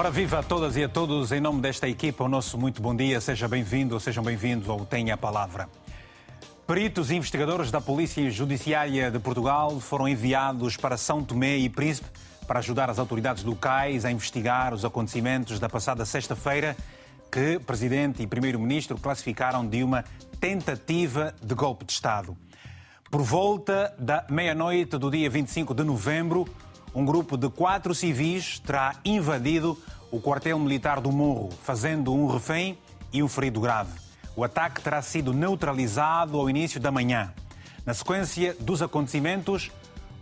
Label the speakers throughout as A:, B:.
A: Ora, viva a todas e a todos, em nome desta equipa, o nosso muito bom dia, seja bem-vindo ou sejam bem-vindos ou tenha a palavra. Peritos e investigadores da Polícia Judiciária de Portugal foram enviados para São Tomé e Príncipe para ajudar as autoridades locais a investigar os acontecimentos da passada sexta-feira que Presidente e Primeiro-Ministro classificaram de uma tentativa de golpe de Estado. Por volta da meia-noite do dia 25 de novembro, um grupo de quatro civis terá invadido o quartel militar do Morro, fazendo um refém e um ferido grave. O ataque terá sido neutralizado ao início da manhã. Na sequência dos acontecimentos,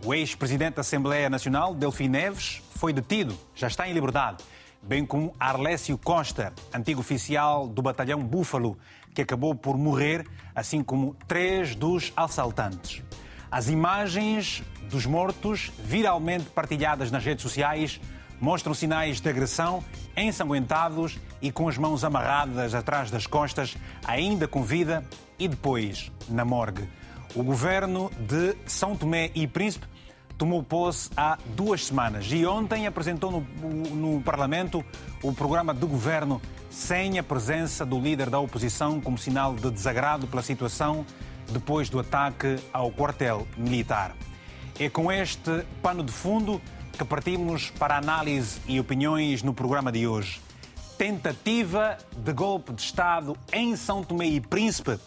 A: o ex-presidente da Assembleia Nacional, Delfim Neves, foi detido, já está em liberdade, bem como Arlésio Costa, antigo oficial do batalhão Búfalo, que acabou por morrer, assim como três dos assaltantes. As imagens dos mortos, viralmente partilhadas nas redes sociais, mostram sinais de agressão, ensanguentados e com as mãos amarradas atrás das costas, ainda com vida e depois na morgue. O governo de São Tomé e Príncipe tomou posse há duas semanas e ontem apresentou no, no, Parlamento o programa de governo sem a presença do líder da oposição como sinal de desagrado pela situação depois do ataque ao quartel militar. É com este pano de fundo que partimos para análise e opiniões no programa de hoje. Tentativa de golpe de Estado em São Tomé e Príncipe?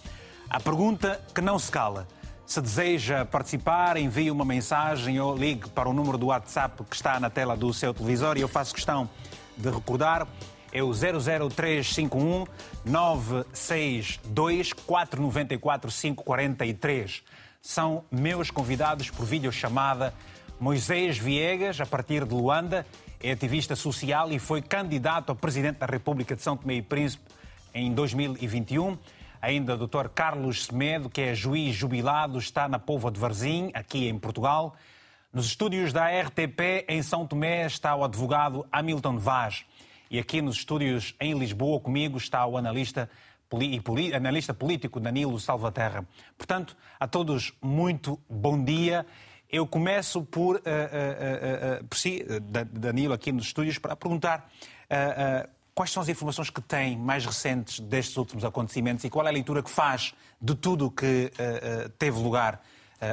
A: A pergunta que não se cala. Se deseja participar, envie uma mensagem ou ligue para o número do WhatsApp que está na tela do seu televisor e eu faço questão de recordar é o 00351 962 494 543. São meus convidados por videochamada. Moisés Viegas, a partir de Luanda, é ativista social e foi candidato a presidente da República de São Tomé e Príncipe em 2021. Ainda o Dr. Carlos Semedo, que é juiz jubilado, está na Pova de Varzim, aqui em Portugal. Nos estúdios da RTP, em São Tomé, está o advogado Hamilton Vaz. E aqui nos estúdios em Lisboa, comigo está o analista, analista político Danilo Salvaterra. Portanto, a todos, muito bom dia. Eu começo por, uh, uh, uh, por si, Danilo, aqui nos estúdios, para perguntar quais são as informações que tem mais recentes destes últimos acontecimentos e qual é a leitura que faz de tudo que teve lugar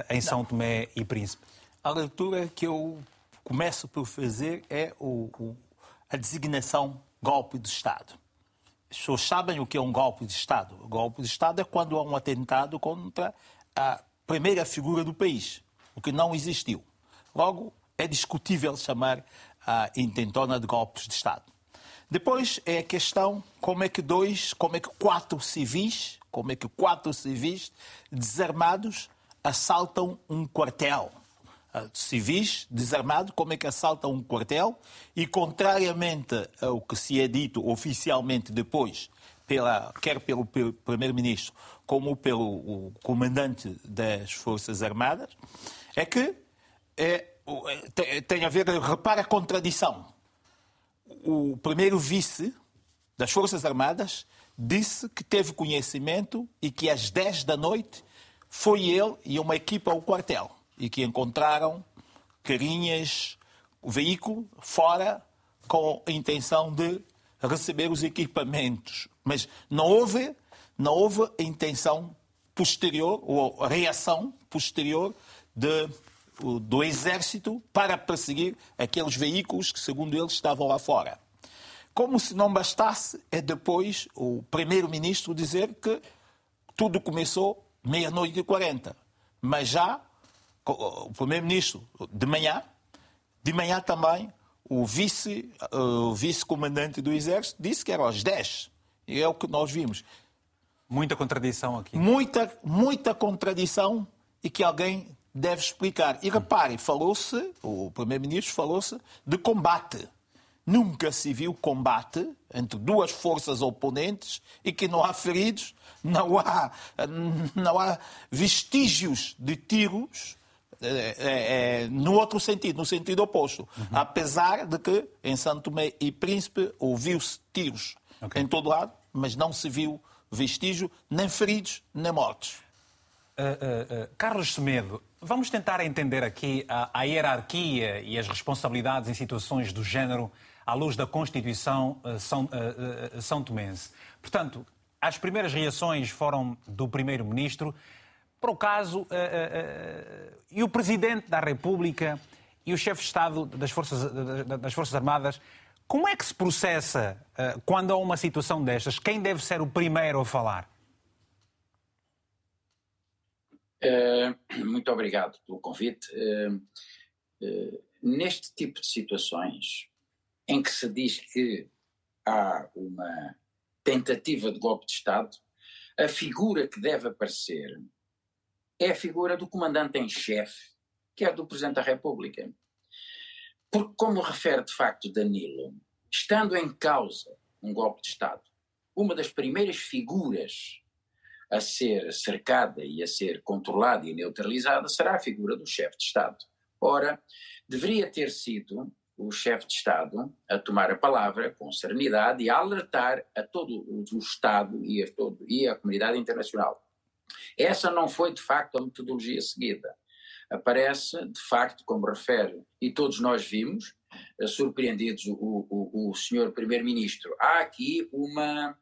A: em São Tomé e Príncipe.
B: A leitura que eu começo por fazer é o, o a designação golpe de Estado. As pessoas sabem o que é um golpe de Estado. O golpe de Estado é quando há um atentado contra a primeira figura do país, o que não existiu. Logo, é discutível chamar a intentona de golpes de Estado. Depois é a questão como é que dois, como é que quatro civis, como é que quatro civis desarmados assaltam um quartel civis desarmados, como é que assaltam um quartel e, contrariamente ao que se é dito oficialmente depois, pela, quer pelo Primeiro-Ministro como pelo comandante das Forças Armadas, é que é, é tem a ver, repara a contradição. O primeiro vice das Forças Armadas disse que teve conhecimento e que às 10 da noite foi ele e uma equipa ao quartel e que encontraram carinhas, o veículo, fora com a intenção de receber os equipamentos. Mas não houve, não houve a intenção posterior, ou a reação posterior de, do Exército para perseguir aqueles veículos que, segundo eles, estavam lá fora. Como se não bastasse, é depois o Primeiro-Ministro dizer que tudo começou meia-noite e quarenta. Mas já o primeiro-ministro de manhã, de manhã também o vice, o vice-comandante do exército disse que era às 10. E é o que nós vimos.
A: Muita contradição aqui.
B: Muita, muita contradição e que alguém deve explicar. E repare, falou-se, o primeiro-ministro falou-se de combate. Nunca se viu combate entre duas forças oponentes e que não há feridos, não há, não há vestígios de tiros é, é, é, no outro sentido, no sentido oposto. Uhum. Apesar de que em Santo Tomé e Príncipe ouviu-se tiros okay. em todo lado, mas não se viu vestígio, nem feridos, nem mortos.
A: Uh, uh, uh, Carlos Semedo, vamos tentar entender aqui a, a, hierarquia e as responsabilidades em situações do género à luz da Constituição São, São Tomense. Portanto, as primeiras reações foram do Primeiro-Ministro. Para o caso, e o Presidente da República e o chefe de Estado das Forças, das Forças Armadas, como é que se processa quando há uma situação destas? Quem deve ser o primeiro a falar?
C: Muito obrigado pelo convite. Neste tipo de situações em que se diz que há uma tentativa de golpe de Estado, a figura que deve aparecer é a figura do comandante em chefe, que é do Presidente da República. Porque, como refere de facto Danilo, estando em causa um golpe de Estado, uma das primeiras figuras a ser cercada e a ser controlada e neutralizada será a figura do chefe de Estado. Ora, deveria ter sido o chefe de Estado a tomar a palavra com serenidade e a alertar a todo o Estado e a, todo, e a comunidade internacional. Essa não foi, de facto, a metodologia seguida. Aparece, de facto, como refere, e todos nós vimos, eh, surpreendidos, o, o, o senhor Primeiro-Ministro. Há aqui uma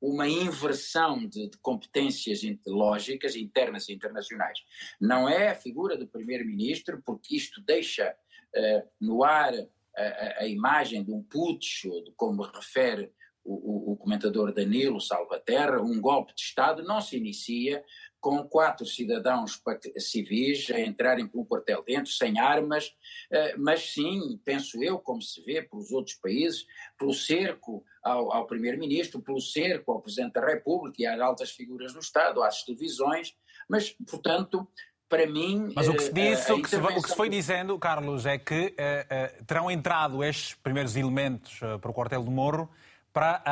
C: uma inversão de, de, competências lógicas internas e internacionais. Não é a figura do primeiro-ministro, porque isto deixa uh, no ar a, a, imagem de um putsch, como refere o, o, comentador Danilo Salvaterra, um golpe de Estado não se inicia com quatro cidadãos civis a entrarem por um quartel dentro, sem armas, eh, mas sim, penso eu, como se vê pelos outros países, pelo cerco ao, ao Primeiro-Ministro, pelo cerco ao Presidente da República e às altas figuras do Estado, às televisões, mas, portanto, para mim.
A: Mas o que se eh, disse, o, que se, o, que se, foi dizendo, Carlos, é que uh, uh, terão entrado estes primeiros elementos uh, para o quartel do Morro para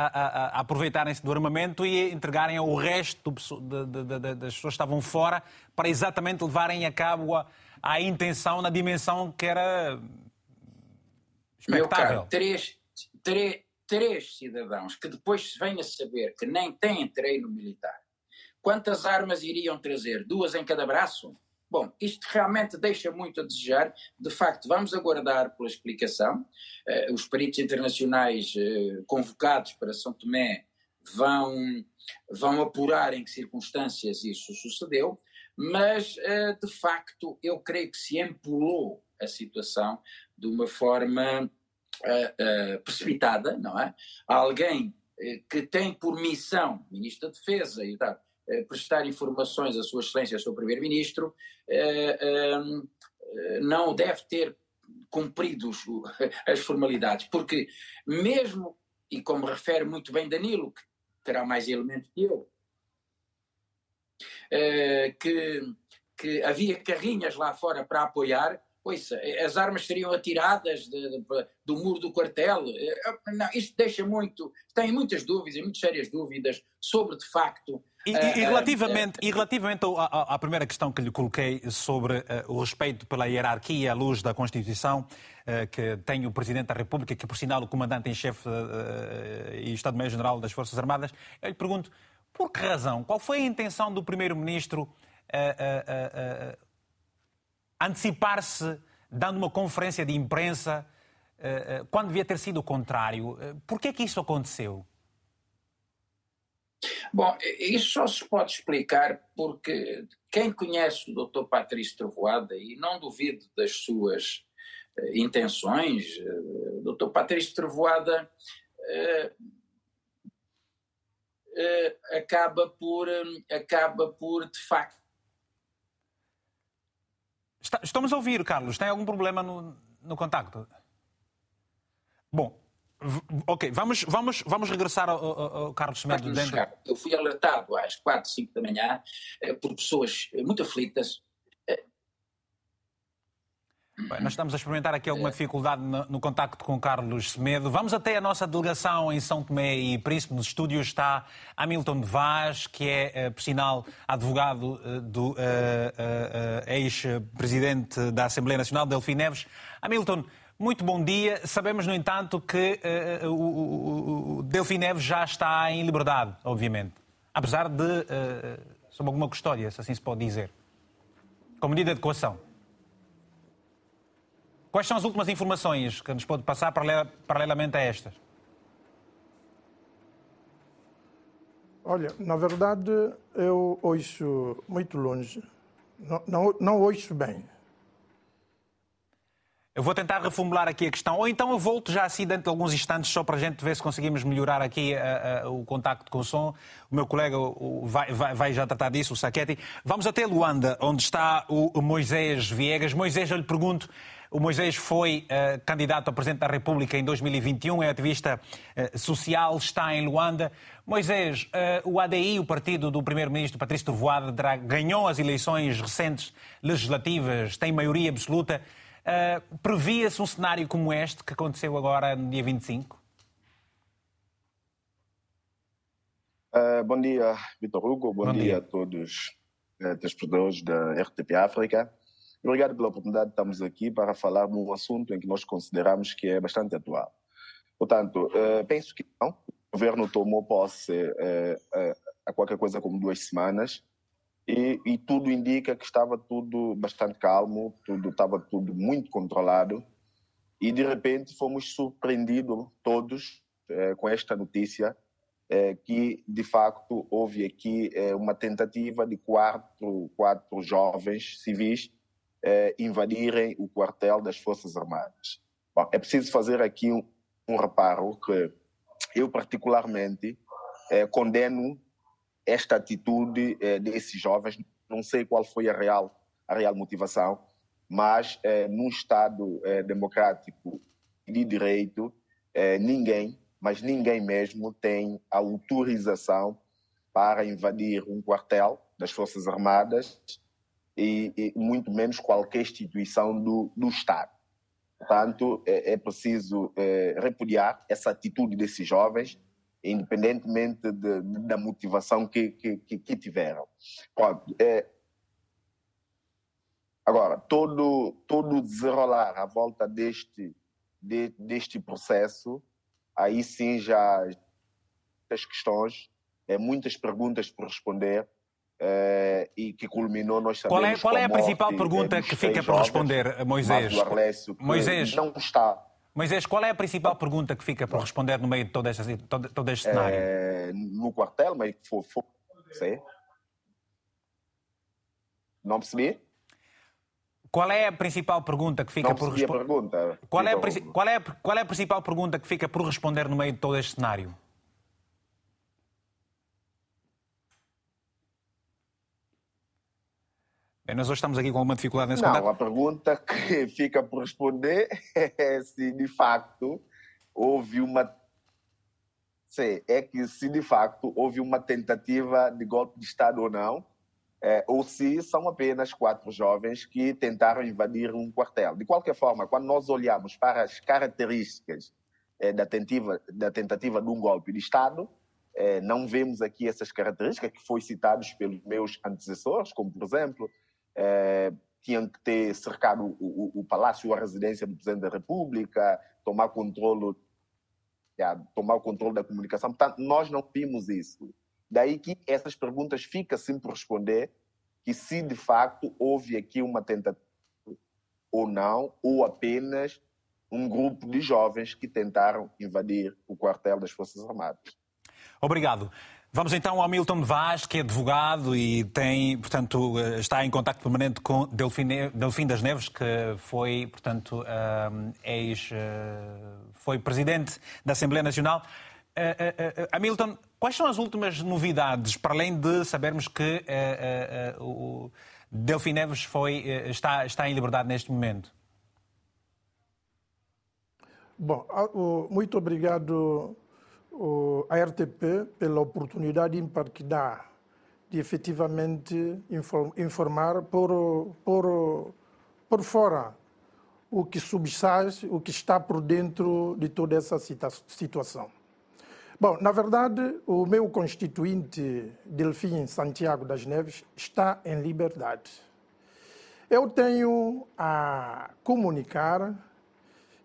A: aproveitarem-se do armamento e entregarem ao resto de, de, de, das pessoas que estavam fora para exatamente levarem a cabo a, a intenção na dimensão que era expectável. Meu caro,
C: três, três, três cidadãos que depois se venha a saber que nem têm treino militar, quantas armas iriam trazer? Duas em cada braço? Bom, isto realmente deixa muito a desejar. De facto, vamos aguardar pela explicação. Uh, os peritos internacionais uh, convocados para São Tomé vão, vão apurar em que circunstâncias isso sucedeu, mas, uh, de facto, eu creio que se empolou a situação de uma forma precipitada, não é? Alguém que tem por missão, Ministro da Defesa e tal, prestar informações à Sua Excelência, Seu Primeiro-Ministro, eh, eh, não deve ter cumprido as formalidades, porque mesmo, e como refere muito bem Danilo, que terá mais elementos que eu, que, que havia carrinhas lá fora para apoiar, pois as armas seriam atiradas de, de, do muro do quartel. Não, isto deixa muito, tem muitas dúvidas, muitas sérias dúvidas sobre, de facto,
A: e, e, relativamente, e relativamente à, à, primeira questão que lhe coloquei sobre uh, o respeito pela hierarquia à luz da Constituição, uh, que tem o Presidente da República, que por sinal o Comandante em Chefe uh, e Estado-Maior-General das Forças Armadas, eu lhe pergunto, por que razão? Qual foi a intenção do Primeiro-Ministro antecipar-se, dando uma conferência de imprensa, quando devia ter sido o contrário? Por que é que isso aconteceu?
C: Bom, isso só se pode explicar porque quem conhece o Dr. Patrício Trovoada, e não duvido das suas uh, intenções, uh, o Dr. Patrício Trovoada uh, acaba, por, acaba por, de facto.
A: Estamos a ouvir, Carlos. Tem algum problema no, no contacto? Bom, Ok, vamos, vamos, vamos regressar ao, ao, ao Carlos Semedo dentro.
C: Eu fui alertado às 4, 5 da manhã eh, por pessoas eh, muito aflitas. Eh,
A: Bem, nós estamos a experimentar aqui alguma dificuldade no, no, contacto com Carlos Semedo. Vamos até a nossa delegação em São Tomé e Príncipe. No estúdio está Hamilton de Vaz, que é, por sinal, advogado do uh, uh, uh, ex-presidente da Assembleia Nacional, Delfim Neves. Hamilton, muito bom dia. Sabemos, no entanto, que uh, o, o, Delfim Neves já está em liberdade, obviamente. Apesar de, sob alguma custódia, se assim se pode dizer. Com medida de coação. Quais são as últimas informações que nos pode passar paralelamente a estas?
D: Olha, na verdade, eu ouço muito longe. Não, não, não ouço bem.
A: Eu vou tentar reformular aqui a questão, ou então eu volto já assim dentro de alguns instantes, só para a gente ver se conseguimos melhorar aqui uh, uh, o contacto com o som. O meu colega uh, vai, vai, vai, já tratar disso, o Saquetti. Vamos até Luanda, onde está o Moisés Viegas. Moisés, eu lhe pergunto, o Moisés foi uh, candidato a Presidente da República em 2021, é ativista uh, social, está em Luanda. Moisés, uh, o ADI, o partido do Primeiro-Ministro Patrício Trovoada, ganhou as eleições recentes legislativas, tem maioria absoluta. Previa-se um cenário como este que aconteceu agora no dia 25?
E: Uh, eh, bom dia, Vitor Hugo. Bom, bom dia. dia. a todos os uh, telespectadores da RTP África. Obrigado pela oportunidade de estarmos aqui para falar de um assunto em que nós consideramos que é bastante atual. Portanto, uh, penso que não. O governo tomou posse há qualquer coisa como duas semanas e, e, tudo indica que estava tudo bastante calmo, tudo estava tudo muito controlado e de repente fomos surpreendidos todos eh, com esta notícia eh, que de facto houve aqui eh, uma tentativa de quatro quatro jovens civis eh, invadirem o quartel das forças armadas. Bom, é preciso fazer aqui um, um reparo que eu particularmente eh, condeno esta atitude eh, desses jovens, não sei qual foi a real, a real motivação, mas eh, num Estado eh, democrático de direito, eh, ninguém, mas ninguém mesmo, tem autorização para invadir um quartel das Forças Armadas e, e muito menos qualquer instituição do, do Estado. Portanto, é, é preciso é, repudiar essa atitude desses jovens independentemente de, de, da motivação que, que, que tiveram. Pronto, é, agora, todo, todo desenrolar à volta deste, de, deste processo, aí sim já as questões, é, muitas perguntas por responder, é, e que culminou nós
A: sabemos Qual é, qual é a principal pergunta que fica por responder, Moisés?
E: Arlésio, Moisés, não está
A: Moisés, qual é a principal pergunta que fica por responder no meio de todo este, todo, todo este cenário? É,
E: no quartel, mas foi, foi, sei. Não percebi?
A: Qual é a principal pergunta que fica
E: não
A: por responder? Qual, é a, qual, é, qual é a principal pergunta que fica por responder no meio de todo este cenário? Nós hoje estamos aqui com alguma dificuldade nesse
E: Não,
A: contato.
E: a pergunta que fica por responder é se de facto houve uma. Sim, é que se de facto houve uma tentativa de golpe de Estado ou não, é, ou se são apenas quatro jovens que tentaram invadir um quartel. De qualquer forma, quando nós olhamos para as características é, da, tentativa, da tentativa de um golpe de Estado, é, não vemos aqui essas características que foram citadas pelos meus antecessores, como, por exemplo, é, tinham que ter cercado o, o, o, palácio a residência do Presidente da República, tomar controle, tomar o controle da comunicação. Portanto, nós não vimos isso. Daí que essas perguntas ficam sem por responder que se de facto houve aqui uma tentativa ou não, ou apenas um grupo de jovens que tentaram invadir o quartel das Forças Armadas.
A: Obrigado. Vamos então ao Milton Vaz, que é advogado e tem, portanto, eh, está em contato permanente com Delfim, Delfim das Neves, que foi, portanto, uh, ex, uh, foi presidente da Assembleia Nacional. Uh, Hamilton, quais são as últimas novidades, para além de sabermos que o Delfim Neves foi, está, está em liberdade neste momento?
D: Bom, muito obrigado a RTP pela oportunidade ímpar que de efetivamente informar por, por, por fora o que subsaz, o que está por dentro de toda essa situação. Bom, na verdade, o meu constituinte, Delfim Santiago das Neves, está em liberdade. Eu tenho a comunicar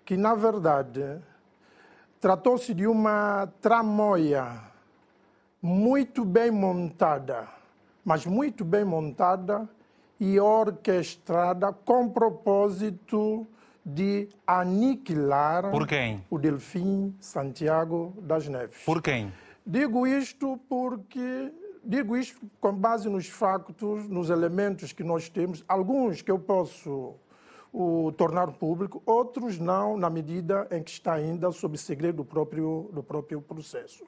D: que, na verdade, Tratou-se de uma tramóia muito bem montada, mas muito bem montada e orquestrada com propósito de aniquilar o Delfim Santiago das Neves.
A: Por quem?
D: Digo isto porque digo isto com base nos factos, nos elementos que nós temos, alguns que eu posso o, tornar público, outros não, na medida em que está ainda sob segredo do próprio, do próprio processo.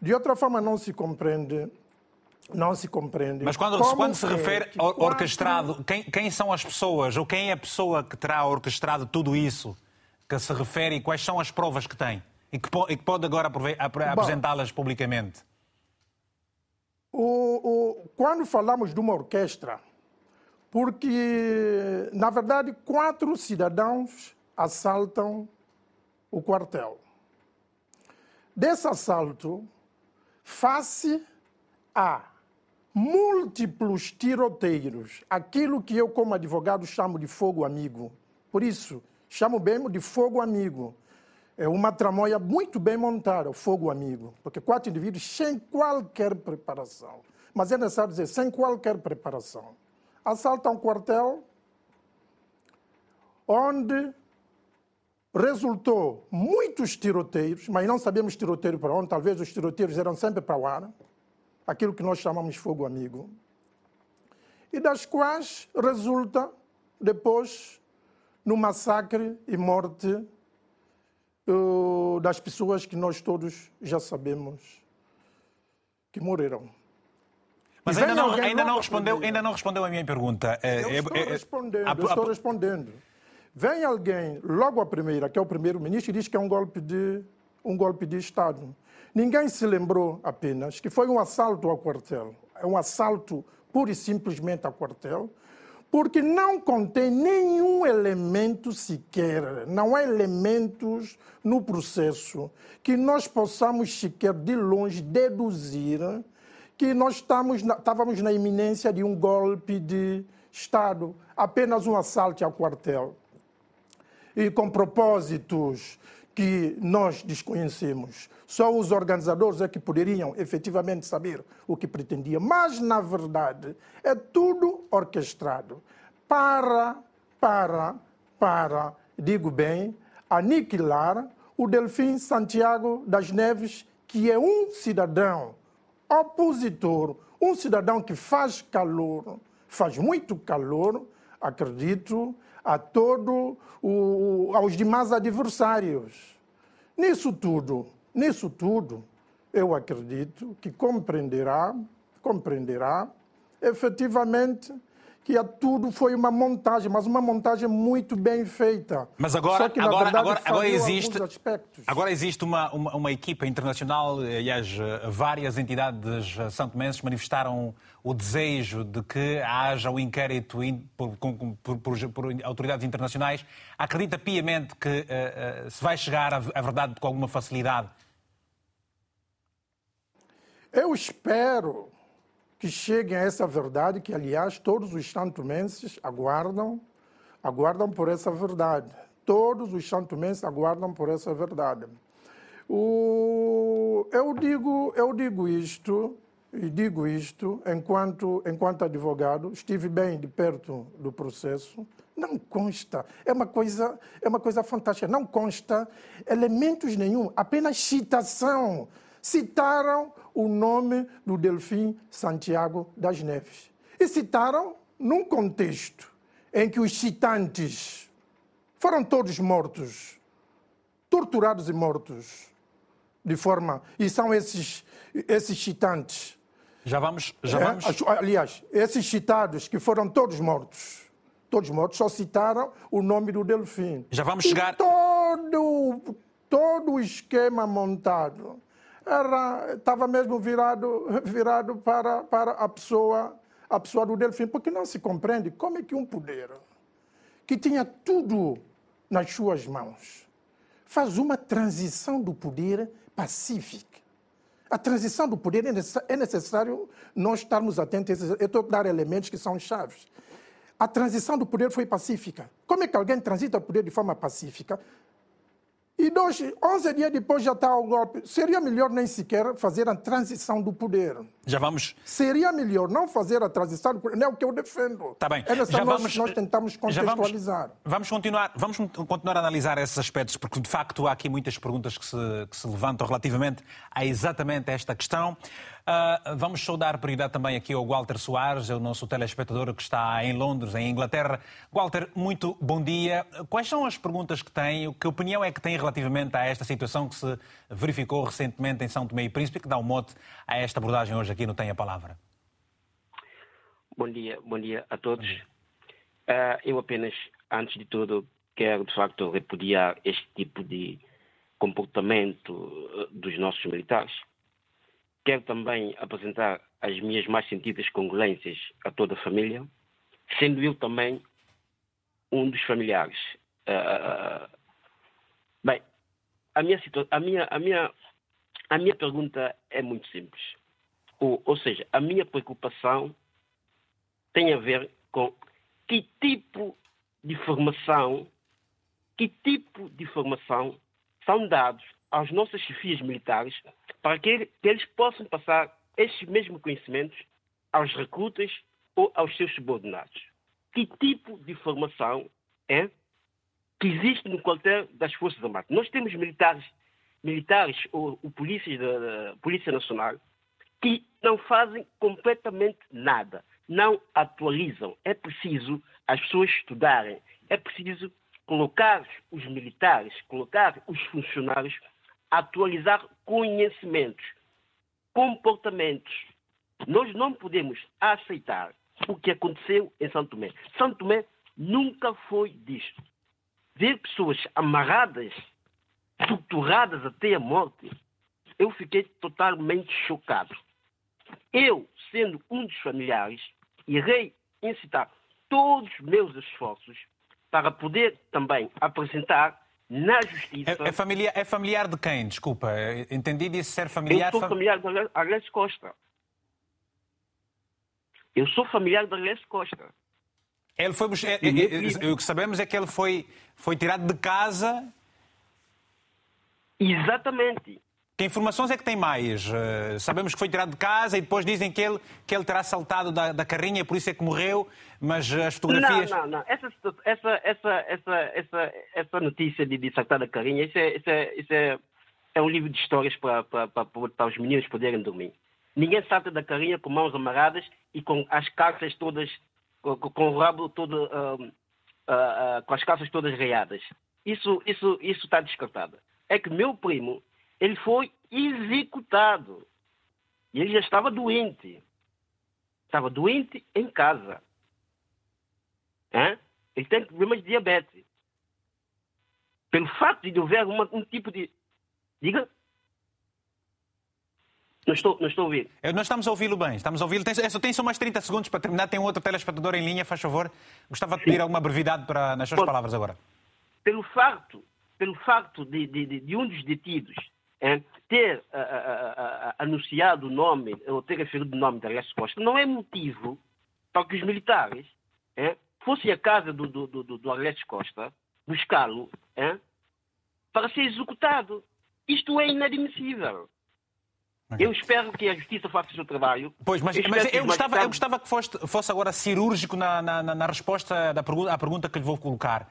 D: De outra forma, não se compreende. Não se compreende.
A: Mas quando, quando se é refere ao quatro... orquestrado, quem, quem são as pessoas ou quem é a pessoa que terá orquestrado tudo isso que se refere e quais são as provas que tem e que, e que pode agora apresentá-las publicamente?
D: O, o, quando falamos de uma orquestra, porque, na verdade, quatro cidadãos assaltam o quartel. Desse assalto, face a múltiplos tiroteios, aquilo que eu, como advogado, chamo de fogo amigo. Por isso, chamo bem de fogo amigo. É uma tramóia muito bem montada, o fogo amigo, porque quatro indivíduos sem qualquer preparação. Mas é necessário dizer, sem qualquer preparação assaltam um quartel onde resultou muitos tiroteios, mas não sabemos tiroteio para onde, talvez os tiroteios eram sempre para o ar, aquilo que nós chamamos fogo amigo, e das quais resulta depois no massacre e morte uh, das pessoas que nós todos já sabemos que morreram.
A: Mas ainda não, ainda, não respondeu, ainda não respondeu a minha pergunta.
D: Eu é, estou é, respondendo, eu estou respondendo. Vem alguém, logo a primeira, que é o primeiro-ministro, e diz que é um golpe de, um golpe de Estado. Ninguém se lembrou apenas que foi um assalto ao quartel. É um assalto pura e simplesmente ao quartel, porque não contém nenhum elemento sequer, não há elementos no processo que nós possamos sequer de longe deduzir que nós estamos na, estávamos na iminência de um golpe de Estado, apenas um assalto ao quartel. E com propósitos que nós desconhecemos. Só os organizadores é que poderiam efetivamente saber o que pretendia. Mas, na verdade, é tudo orquestrado para, para, para, digo bem, aniquilar o Delfim Santiago das Neves, que é um cidadão opositor, um cidadão que faz calor, faz muito calor, acredito, a todo o, aos demais adversários. Nisso tudo, nisso tudo, eu acredito que compreenderá, compreenderá, efetivamente, que tudo foi uma montagem, mas uma montagem muito bem feita.
A: Mas agora, que, agora, verdade, agora, agora existe, agora existe uma, uma, uma, equipa internacional, aliás, várias entidades santomenses manifestaram o desejo de que haja um inquérito por, por, por, por, autoridades internacionais. Acredita piamente que uh, uh, se vai chegar à verdade com alguma facilidade?
D: Eu espero que cheguem a essa verdade, que, aliás, todos os santomenses aguardam, aguardam por essa verdade. Todos os santomenses aguardam por essa verdade. O... Eu, digo, eu digo isto, e digo isto enquanto, enquanto advogado, estive bem de perto do processo, não consta, é uma coisa, é uma coisa fantástica, não consta elementos nenhum, apenas citação. Citaram o nome do Delfim Santiago das Neves. E citaram num contexto em que os citantes foram todos mortos, torturados e mortos, de forma. E são esses, esses citantes.
A: Já vamos. Já é, vamos...
D: aliás, esses citados que foram todos mortos, todos mortos, só citaram o nome do Delfim.
A: Já vamos chegar.
D: E todo, todo o esquema montado estava mesmo virado virado para para a pessoa a pessoa do Delfim, porque não se compreende como é que um poder que tinha tudo nas suas mãos faz uma transição do poder pacífica. A transição do poder é necessário nós estarmos atentos. Eu estou a dar elementos que são chaves. A transição do poder foi pacífica. Como é que alguém transita o poder de forma pacífica? E dois, 11 dias depois já está o golpe. Seria melhor nem sequer fazer a transição do poder.
A: Já vamos.
D: Seria melhor não fazer a transição do poder. Não é o que eu defendo.
A: Está bem.
D: É
A: já
D: nós,
A: vamos,
D: nós tentamos contextualizar.
A: Vamos, vamos, continuar, vamos continuar a analisar esses aspectos, porque de facto há aqui muitas perguntas que se, que se levantam relativamente a exatamente esta questão. Uh, vamos saudar prioridade também aqui ao Walter Soares, o nosso telespectador que está em Londres, em Inglaterra. Walter, muito bom dia. Quais são as perguntas que tem? Que opinião é que tem relativamente a esta situação que se verificou recentemente em São Tomé e Príncipe, que dá um mote a esta abordagem hoje aqui no Tem a Palavra?
F: Bom dia, bom dia a todos. Uh, eu apenas, antes de tudo, quero de facto repudiar este tipo de comportamento ah, dos nossos militares Quero também apresentar as minhas mais sentidas condolências a toda a família, sendo eu também um dos familiares. Uh, bem, a minha, a, minha, a, minha, a minha pergunta é muito simples. Ou, ou seja, a minha preocupação tem a ver com que tipo de formação, que tipo de formação são dados aos nossos chefias militares para que, eles possam passar estes mesmos conhecimentos aos recrutas ou aos seus subordinados. Que tipo de formação é que existe no quartel das Forças Armadas? Nós temos militares, militares ou, ou polícias da, da Polícia Nacional que não fazem completamente nada, não atualizam. É preciso as pessoas estudarem, é preciso colocar os militares, colocar os funcionários atualizar conhecimentos, comportamentos. Nós não podemos aceitar o que aconteceu em São Tomé. São Tomé nunca foi disto. Ver pessoas amarradas, torturadas até a morte, eu fiquei totalmente chocado. Eu, sendo um dos familiares, irei incitar todos os meus esforços para poder também apresentar na justiça.
A: É, é, familiar, é familiar de quem? Desculpa, entendi disse ser familiar.
F: Eu sou familiar de Arles Costa. Eu sou familiar de Arles Costa.
A: Ele foi, é, é, é, o que sabemos é que ele foi, foi tirado de casa.
F: Exatamente.
A: Que informações é que tem mais? Uh, sabemos que foi tirado de casa e depois dizem que ele, que ele terá saltado da, da carrinha, por isso é que morreu, mas as fotografias.
F: Não, não, não. Essa, essa, essa, essa, essa, essa notícia de, de saltar da carrinha, isso, é, isso, é, isso é, é um livro de histórias para, para, para, para os meninos poderem dormir. Ninguém salta da carrinha com mãos amarradas e com as calças todas, com, com o rabo todo, uh, uh, uh, com as calças todas reiadas. Isso, isso, isso está descartado. É que meu primo ele foi executado. E ele já estava doente. Estava doente em casa. Ele tem problemas de diabetes. Pelo fato de uma, um tipo de. Diga. Não estou, não estou a ouvir.
A: Nós estamos a ouvi-lo bem. Estamos a ouvi-lo. Tem, tem só mais 30 segundos para terminar. Tem um outro telespectador em linha, faz favor. Gostava de pedir Sim. alguma brevidade para, nas suas Bom, palavras agora.
F: Pelo facto, pelo facto de, de, de um dos detidos é, ter uh, uh, uh, anunciado o nome, ou ter referido o nome da resposta, não é motivo para que os militares é, fossem à casa do, do, do, do Costa buscá-lo é, para ser executado. Isto é inadmissível. Okay. Eu espero que a justiça faça o seu trabalho.
A: Pois, mas, eu, mas eu, gostava, eu gostava que fosse, fosse agora cirúrgico na, na, na resposta da pergunta, à pergunta que lhe vou colocar.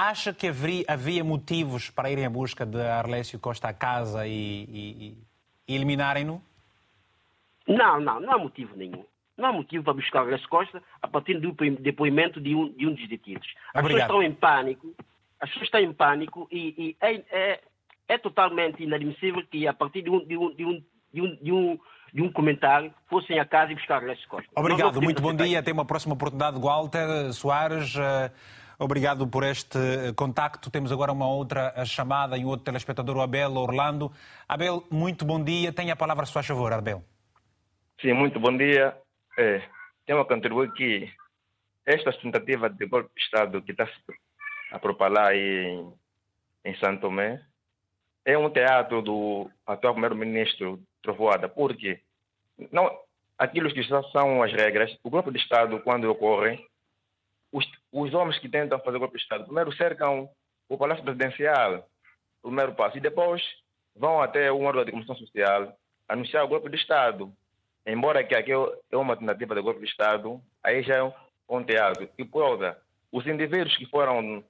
A: Acha que haveria, havia motivos para irem à busca de Arlésio Costa à casa e, e, e eliminarem-no?
F: Não, não, não há motivo nenhum. Não há motivo para buscar Arlésio Costa a partir do depoimento de um, de um dos detidos. As Obrigado. pessoas estão em pânico, as pessoas estão em pânico e, e é, é, é, totalmente inadmissível que a partir de um, de um, de um, de um, de um de um comentário, fossem a casa e buscar Arlésio Costa.
A: Obrigado, muito bom dia. Até uma próxima oportunidade. Walter Soares. Obrigado por este contacto. Temos agora uma outra chamada e um outro telespectador, o Abel Orlando. Abel, muito bom dia. Tenha a palavra, se faz favor, Abel.
G: Sim, muito bom dia. É, tenho a contribuir que esta tentativa de golpe de Estado que está a propalar em, em Santo Tomé é um teatro do atual primeiro-ministro Trovoada, porque não, aquilo que são as regras, o golpe de Estado, quando ocorre, os, os homens que tentam fazer golpe de Estado, primeiro cercam o Palácio Presidencial, o primeiro passo. E depois vão até um órgão de comissão social anunciar o golpe de Estado. Embora que aqui é uma tentativa de golpe de Estado, aí já é um teatro. E por outra, os indivíduos que foram,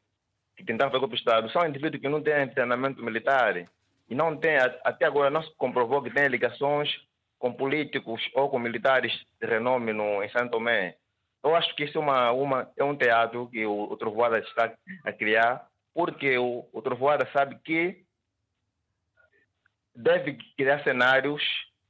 G: que tentaram fazer golpe de Estado, são indivíduos que não têm treinamento militar e não têm, até agora não se comprovou que têm ligações com políticos ou com militares de renome no, em Santo Tomé. Eu acho que isso é, uma, uma, é um teatro que o, o Trovoada está a criar, porque o, o Trovoada sabe que deve criar cenários,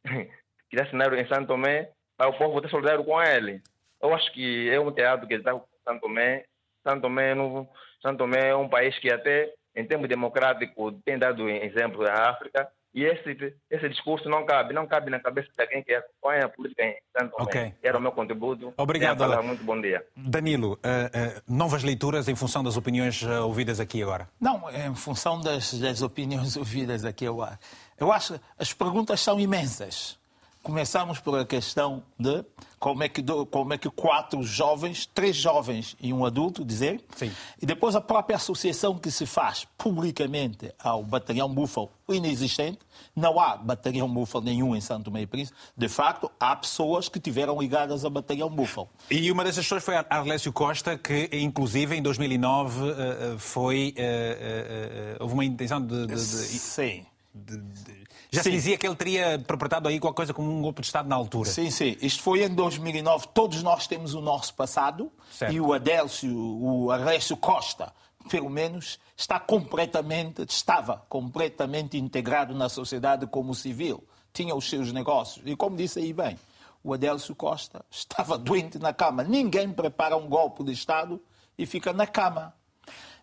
G: criar cenários em Santo Tomé para o povo ter solidário com ele. Eu acho que é um teatro que está com Santo Tomé. Santo Tomé, no, Santo Tomé é um país que até em termos democráticos tem dado exemplo à África e esse, esse discurso não cabe, não cabe na cabeça de quem que acompanha a política em Tomé. Okay. Era o meu contributo.
A: Obrigado.
G: Muito bom dia.
A: Danilo, uh, uh, novas leituras em função das opiniões uh, ouvidas aqui agora?
B: Não, em função das, das opiniões ouvidas aqui agora. Eu acho que as perguntas são imensas. Começamos por a questão de como é que, como é que quatro jovens, três jovens e um adulto, dizer,
A: Sim.
B: e depois a própria associação que se faz publicamente ao Batalhão Búfalo, inexistente, não há Batalhão Búfalo nenhum em Santo Meio Príncipe, de facto, há pessoas que tiveram ligadas ao Batalhão Búfalo.
A: E uma dessas pessoas foi Arlésio Costa, que inclusive em 2009 eh, eh, foi, eh, houve uma intenção de... de, de...
B: Sim.
A: De, de, já sim. se dizia que ele teria perpetrado aí qualquer coisa como um golpe de Estado na altura.
B: Sim, sim. Isto foi em 2009. Todos nós temos o nosso passado
A: certo.
B: e o Adélcio, o Arlécio Costa, pelo menos, está completamente, estava completamente integrado na sociedade como civil. Tinha os seus negócios. E como disse aí bem, o Adélcio Costa estava doente na cama. Ninguém prepara um golpe de Estado e fica na cama.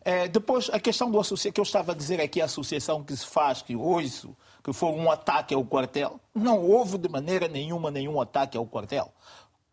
B: É, depois, a questão do associação, que eu estava a dizer aqui, a associação que se faz, que hoje, que foi um ataque ao quartel, não houve de maneira nenhuma nenhum ataque ao quartel.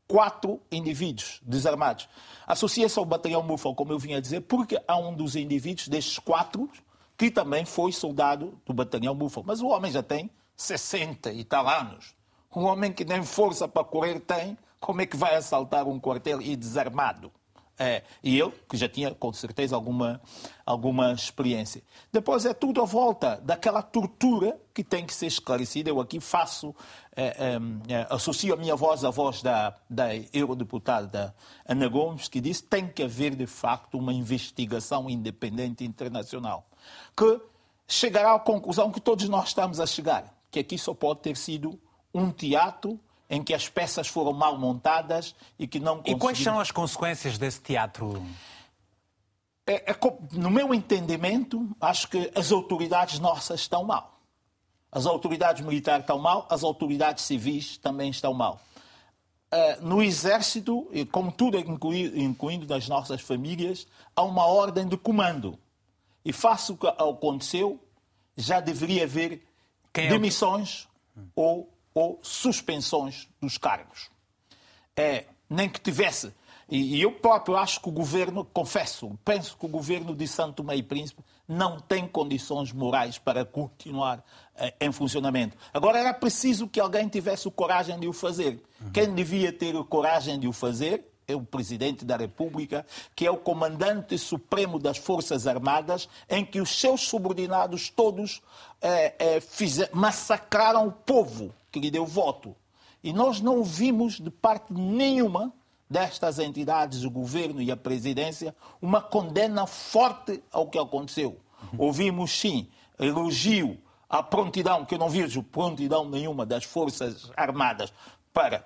B: Quatro indivíduos desarmados. Associa-se ao batalhão Búfalo, como eu vinha a dizer, porque há um dos indivíduos destes quatro que também foi soldado do batalhão Búfalo. Mas o homem já tem 60 e tal anos. Um homem que nem força para correr tem, como é que vai assaltar um quartel e desarmado? É, e ele, que já tinha com certeza alguma, alguma experiência. Depois é tudo à volta daquela tortura que tem que ser esclarecida. Eu aqui faço, é, é, é, associo a minha voz à voz da, da eurodeputada Ana Gomes, que disse que tem que haver de facto uma investigação independente internacional que chegará à conclusão que todos nós estamos a chegar, que aqui só pode ter sido um teatro em que as peças foram mal montadas e que não conseguimos...
A: E quais são as consequências desse teatro?
B: É, é, no meu entendimento, acho que as autoridades nossas estão mal. As autoridades militares estão mal, as autoridades civis também estão mal. Uh, no Exército, como tudo é incluindo nas nossas famílias, há uma ordem de comando. E face o que aconteceu, já deveria haver Quem demissões é o... ou ou suspensões dos cargos. É, nem que tivesse. E, e eu próprio acho que o governo, confesso, penso que o governo de Santo Tomé e Príncipe não tem condições morais para continuar eh, em funcionamento. Agora era preciso que alguém tivesse a coragem de o fazer. Uhum. Quem devia ter a coragem de o fazer é o Presidente da República, que é o comandante supremo das Forças Armadas, em que os seus subordinados todos eh, eh, fizer, massacraram o povo que lhe deu voto. E nós não ouvimos de parte nenhuma destas entidades, o governo e a presidência, uma condena forte ao que aconteceu. Ouvimos, sim, elogio à prontidão, que eu não vejo prontidão nenhuma das Forças Armadas para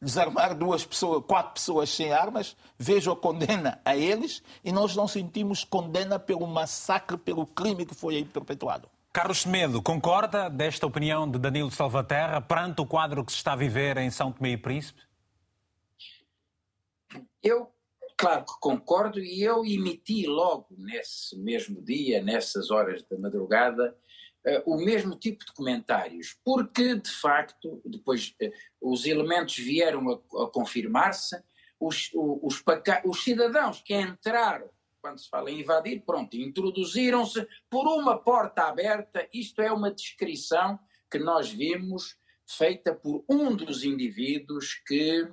B: desarmar duas pessoas, quatro pessoas sem armas, vejo a condena a eles e nós não sentimos condena pelo massacre, pelo crime que foi aí perpetuado.
A: Carlos Semedo, concorda desta opinião de Danilo Salvaterra perante o quadro que se está a viver em São Tomé e Príncipe?
C: Eu, claro que concordo, e eu emiti logo nesse mesmo dia, nessas horas da madrugada, uh, o mesmo tipo de comentários, porque, de facto, depois uh, os elementos vieram a, a confirmar-se, os, os, os cidadãos que entraram quando se fala em invadir, pronto, introduziram-se por uma porta aberta. Isto é uma descrição que nós vimos feita por um dos indivíduos que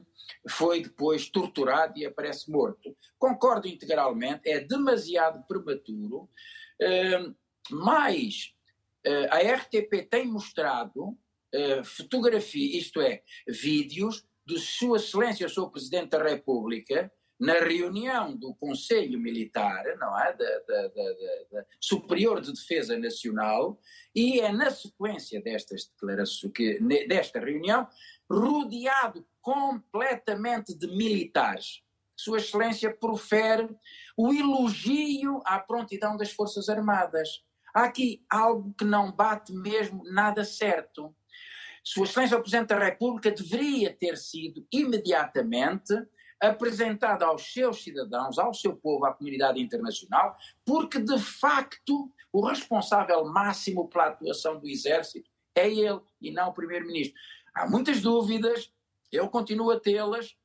C: foi depois torturado e aparece morto. Concordo integralmente, é demasiado prematuro. Uh, Mas uh, a RTP tem mostrado uh, fotografia, isto é, vídeos de Sua Excelência, o Sr. Presidente da República, na reunião do Conselho Militar, não é? Da, da, da, Superior de Defesa Nacional, e é na sequência destas declarações, que, desta reunião, rodeado completamente de militares. Sua Excelência profere o elogio à prontidão das Forças Armadas. Há aqui algo que não bate mesmo nada certo. Sua Excelência o Presidente da República deveria ter sido imediatamente apresentada aos seus cidadãos, ao seu povo, à comunidade internacional, porque de facto o responsável máximo pela atuação do Exército é ele e não o Primeiro-Ministro. Há muitas dúvidas, eu continuo a tê-las.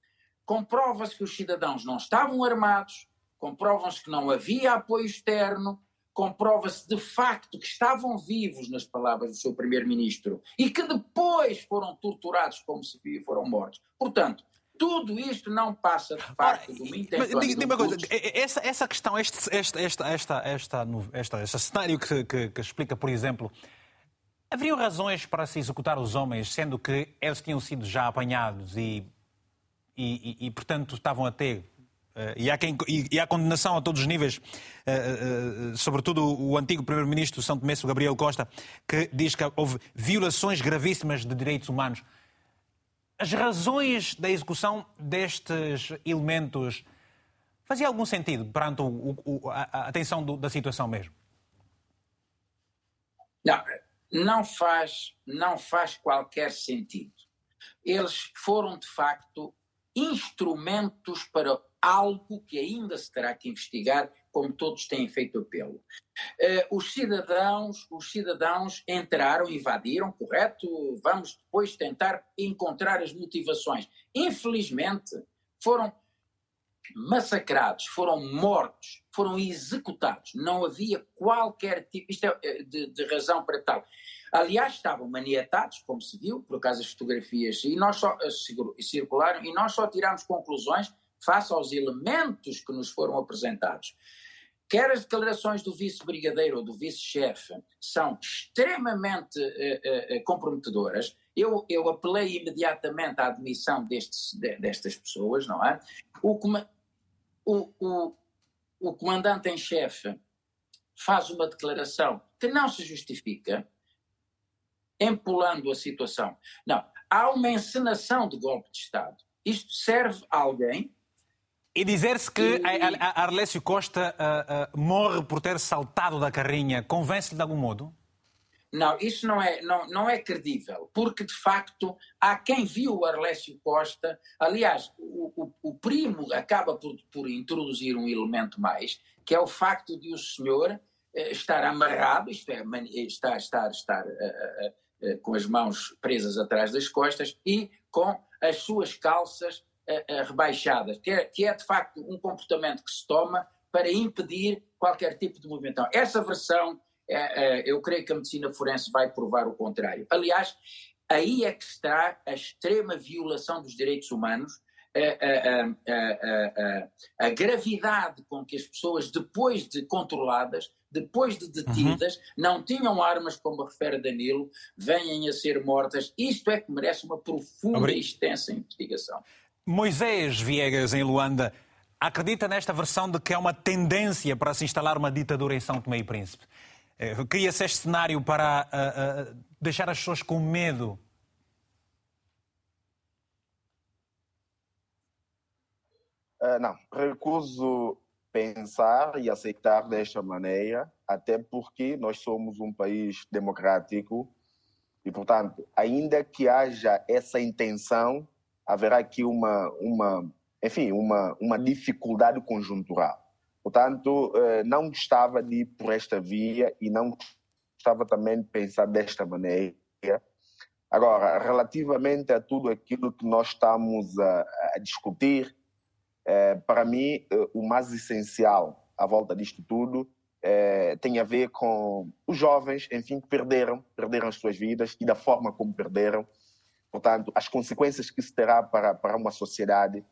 C: Comprova-se que os cidadãos não estavam armados, comprova-se que não havia apoio externo, comprova-se de facto que estavam vivos, nas palavras do seu primeiro-ministro, e que depois foram torturados como se foram mortos. Portanto, tudo isto não passa de facto Ora, de uma intenção. Diga uma coisa,
A: essa, essa questão, este, este, esta, esta, esta, esta, este cenário que, que, que explica, por exemplo, haveriam razões para se executar os homens, sendo que eles tinham sido já apanhados e, e, e, e portanto, estavam a ter Uh, e, há quem, e, há condenação a todos os níveis, uh, uh, sobretudo o antigo Primeiro-Ministro São Tomé, Gabriel Costa, que diz que houve violações gravíssimas de direitos humanos as razões da execução destes elementos fazia algum sentido perante o, o, a, a, atenção do, da situação mesmo?
C: Não, não faz, não faz qualquer sentido. Eles foram, de facto, instrumentos para algo que ainda se terá que investigar, como todos têm feito apelo. Uh, os cidadãos, os cidadãos entraram, invadiram, correto? Vamos depois tentar encontrar as motivações. Infelizmente, foram massacrados, foram mortos, foram executados. Não havia qualquer tipo é, eh, de, de razão para tal. Aliás, estavam maniatados, como se viu, por causa das fotografias, e nós só uh, circularam, e nós só tiramos conclusões face aos elementos que nos foram apresentados. Quer as declarações do vice-brigadeiro ou do vice-chefe são extremamente uh, uh, comprometedoras. Eu, eu apelei imediatamente à admissão destes, de, destas pessoas, não é? O, o, o, o comandante em chefe faz uma declaração que não se justifica, empolando a situação. Não, há uma encenação de golpe de Estado. Isto serve a alguém
A: e dizer-se que e... Arlésio Costa uh, uh, morre por ter saltado da carrinha, convence-lhe de algum modo?
C: Não, isso não é, não, não é credível, porque de facto há quem viu o Arlésio Costa. Aliás, o, o, o, primo acaba por, por introduzir um elemento mais, que é o facto de o senhor eh, estar amarrado, isto é, estar, estar, estar uh, com as mãos presas atrás das costas e com as suas calças rebaixadas, que é, que é de facto um comportamento que se toma para impedir qualquer tipo de movimentação. Essa versão, é, é, eu creio que a medicina forense vai provar o contrário. Aliás, aí é que está a extrema violação dos direitos humanos, a, a, a, a, gravidade com que as pessoas, depois de controladas, depois de detidas, uhum. não tinham armas, como refere Danilo, venham a ser mortas. Isto é que merece uma profunda e extensa investigação.
A: Moisés Viegas, em Luanda, acredita nesta versão de que é uma tendência para se instalar uma ditadura em São Tomé e Príncipe? Eh, cria-se este cenário para uh, uh, deixar as pessoas com medo?
E: Uh, não, recuso pensar e aceitar desta maneira, até porque nós somos um país democrático e, portanto, ainda que haja essa intenção, haverá aqui uma, uma enfim, uma, uma dificuldade conjuntural. Portanto, eh, não gostava de ir por esta via e não gostava também de pensar desta maneira. Agora, relativamente a tudo aquilo que nós estamos a, a discutir, eh, para mim, eh, o mais essencial à volta disto tudo tem a ver com os jovens, enfim, que perderam, perderam as suas vidas e da forma como perderam Portanto, as consequências que se terá para, para uma sociedade,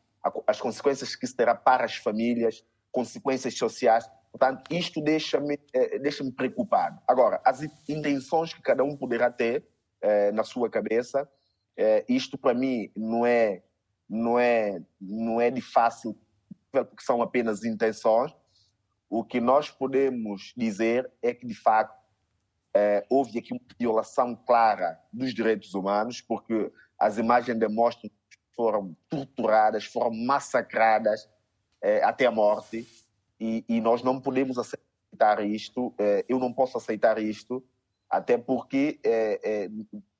E: as consequências que se terá para as famílias, consequências sociais, Portanto, isto deixa-me eh, deixa preocupado. Agora, as intenções que cada um poderá ter eh, na sua cabeça, eh, isto para mim não é, não, é, não é de fácil, porque são apenas intenções. O que nós podemos dizer é que, de facto, eh, houve aqui uma violação clara dos direitos humanos, porque as imagens demonstram que foram torturadas, foram massacradas eh, até a morte, e, e, nós não podemos aceitar isto. Eh, eu não posso aceitar isto, até porque,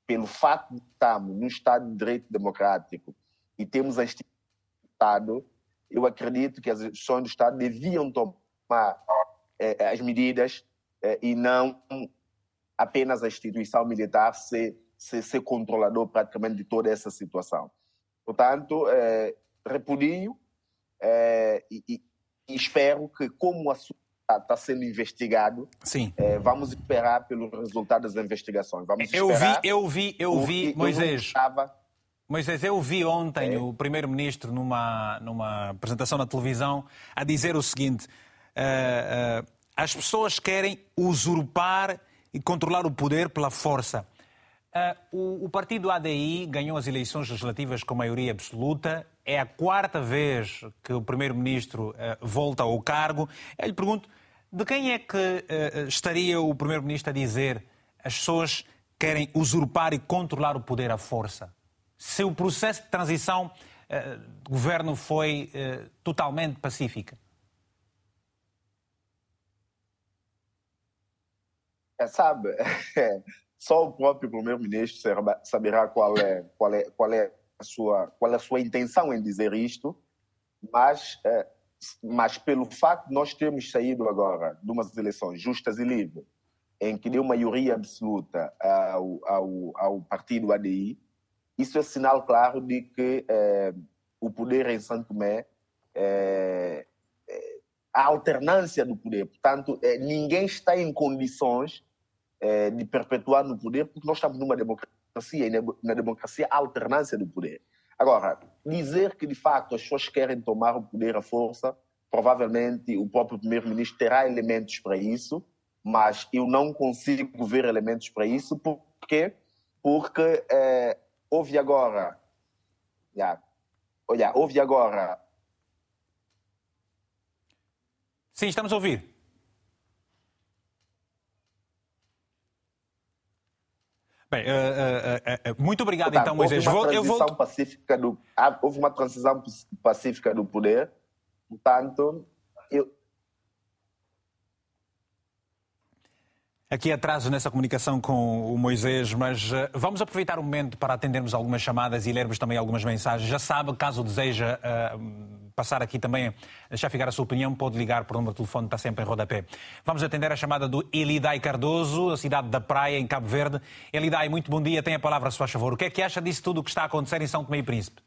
E: pelo fato de estarmos num Estado de Direito Democrático e temos a instituição do Estado, eu acredito que as instituições do Estado deviam tomar as medidas e não apenas a instituição militar ser, ser, ser controlador praticamente de toda essa situação. Portanto, é, repudio é, e, e, espero que, como o assunto está sendo investigado,
A: Sim.
E: É, vamos esperar pelos resultados das investigações. Vamos
A: eu vi, eu vi, eu vi, Moisés. Eu Moisés, eu vi ontem é. o primeiro-ministro numa, numa apresentação na televisão a dizer o seguinte: uh, uh, as pessoas querem usurpar e controlar o poder pela força. Uh, o, o, partido ADI ganhou as eleições legislativas com maioria absoluta. É a quarta vez que o primeiro-ministro uh, volta ao cargo. Eu lhe pergunto, de quem é que uh, estaria o primeiro-ministro a dizer as pessoas querem usurpar e controlar o poder à força? Se o processo de transição do governo foi totalmente pacífico?
E: É, sabe, é, só o próprio primeiro-ministro saberá qual é, qual, é, qual, é a sua, qual é a sua intenção em dizer isto, mas, é, mas pelo facto de nós termos saído agora de umas eleições justas e livres, em que deu maioria absoluta ao, ao, ao partido ADI, isso é sinal claro de que é, o poder em Santo Tomé é, a alternância do poder. Portanto, é, ninguém está em condições é, de perpetuar no poder, porque nós estamos numa democracia e na democracia há alternância do poder. Agora, dizer que de facto as pessoas querem tomar o poder à força, provavelmente o próprio primeiro-ministro terá elementos para isso, mas eu não consigo ver elementos para isso, por quê? Porque é, houve agora, já, olha, houve agora
A: Sim, estamos a ouvir. Bem, uh, uh, uh, muito obrigado
E: Portanto,
A: então, Moisés.
E: Houve uma, eu vou... pacífica do, houve uma transição pacífica do poder, portanto, eu,
A: Aqui atraso nessa comunicação com o Moisés, mas uh, vamos aproveitar o momento para atendermos algumas chamadas e lermos também algumas mensagens. Já sabe, caso deseja uh, passar aqui também, deixar ficar a sua opinião, pode ligar o número de telefone está sempre em rodapé. Vamos atender a chamada do Elidai Cardoso, a cidade da Praia, em Cabo Verde. Elidai, muito bom dia, tem a palavra, se faz favor. O que é que acha disso tudo o que está a acontecer em São Tomé e Príncipe?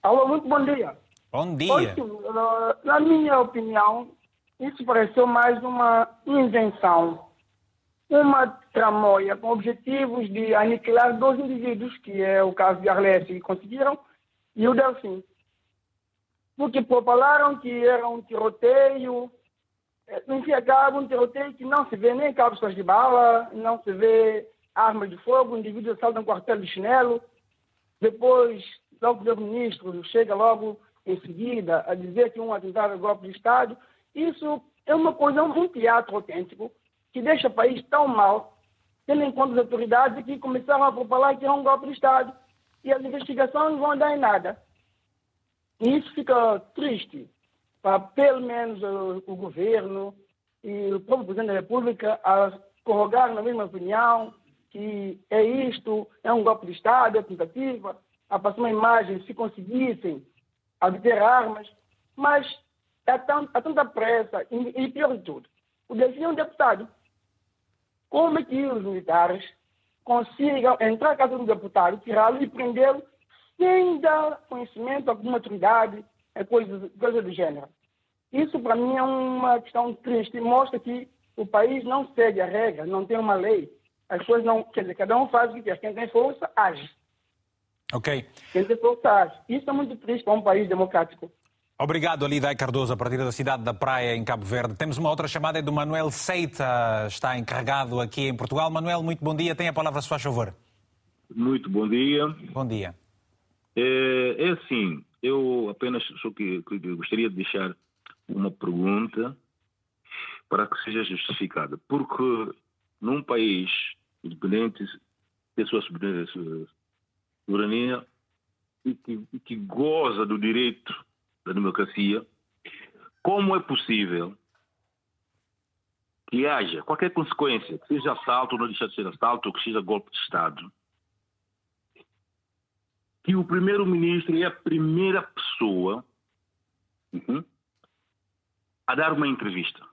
H: Alô, muito bom dia.
A: Bom dia.
H: na minha opinião, isso pareceu mais uma invenção uma tramóia com objetivos de aniquilar dois indivíduos, que é o caso de Arleste, que conseguiram, e o Delfim. Porque falaram que era um tiroteio, é, enfim, acaba um tiroteio que não se vê nem cápsulas de bala, não se vê armas de fogo, o indivíduo salta um quartel de chinelo, depois, logo o ministro chega logo em seguida a dizer que um atentado é golpe de Estado. Isso é uma coisa, um teatro autêntico, que deixa o país tão mal, tendo em conta as autoridades que começaram a propalar que é um golpe de Estado e as investigações não vão dar em nada. E isso fica triste para, pelo menos, o, governo e o próprio presidente da República a corrogar na mesma opinião que é isto, é um golpe de Estado, é tentativa, a passar uma imagem, se conseguissem obter armas, mas há, há tanta pressa, e, e pior de tudo, o Delfim é um deputado, como é que os militares consigam entrar na casa do deputado, tirá-lo e prendê-lo sem dar conhecimento a alguma autoridade, é coisa, coisa do gênero. Isso, para mim, é uma questão triste e mostra que o país não segue a regra, não tem uma lei. As coisas não. Quer dizer, cada um faz o que quer. Quem tem força, age.
A: Ok.
H: Quem tem força, age. Isso é muito triste para um país democrático.
A: Obrigado, Alida Cardoso, a partir da cidade da Praia, em Cabo Verde. Temos uma outra chamada, é do Manuel Seita, está encarregado aqui em Portugal. Manuel, muito bom dia, tem a palavra, se faz favor.
I: Muito bom dia.
A: Bom dia.
I: É, é assim, eu apenas só que, que gostaria de deixar uma pergunta para que seja justificada. Porque num país independente, tem sua soberania e que, que goza do direito da democracia, como é possível que haja qualquer consequência, que seja assalto, ou não deixar de ser assalto, ou que seja golpe de Estado, que o primeiro-ministro é a primeira pessoa uhum, a dar uma entrevista.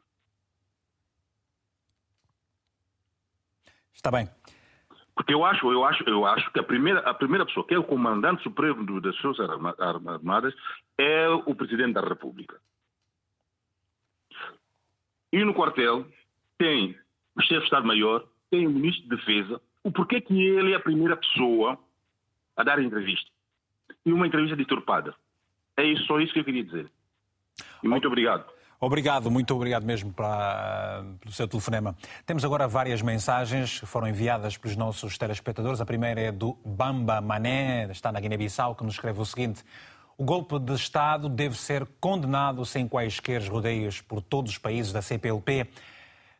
A: Está bem.
I: Porque eu acho, eu acho, eu acho que a primeira, a primeira pessoa, que é o comandante supremo das Forças Armadas, é o presidente da República. E no quartel tem o chefe de Estado-Maior, tem o ministro de Defesa. O porquê que ele é a primeira pessoa a dar entrevista? E uma entrevista deturpada. É só isso que eu queria dizer. E muito obrigado.
A: Obrigado, muito obrigado mesmo para, pelo seu telefonema. Temos agora várias mensagens que foram enviadas pelos nossos telespectadores. A primeira é do Bamba Mané, está na Guiné-Bissau, que nos escreve o seguinte: O golpe de Estado deve ser condenado sem quaisquer rodeios por todos os países da CPLP.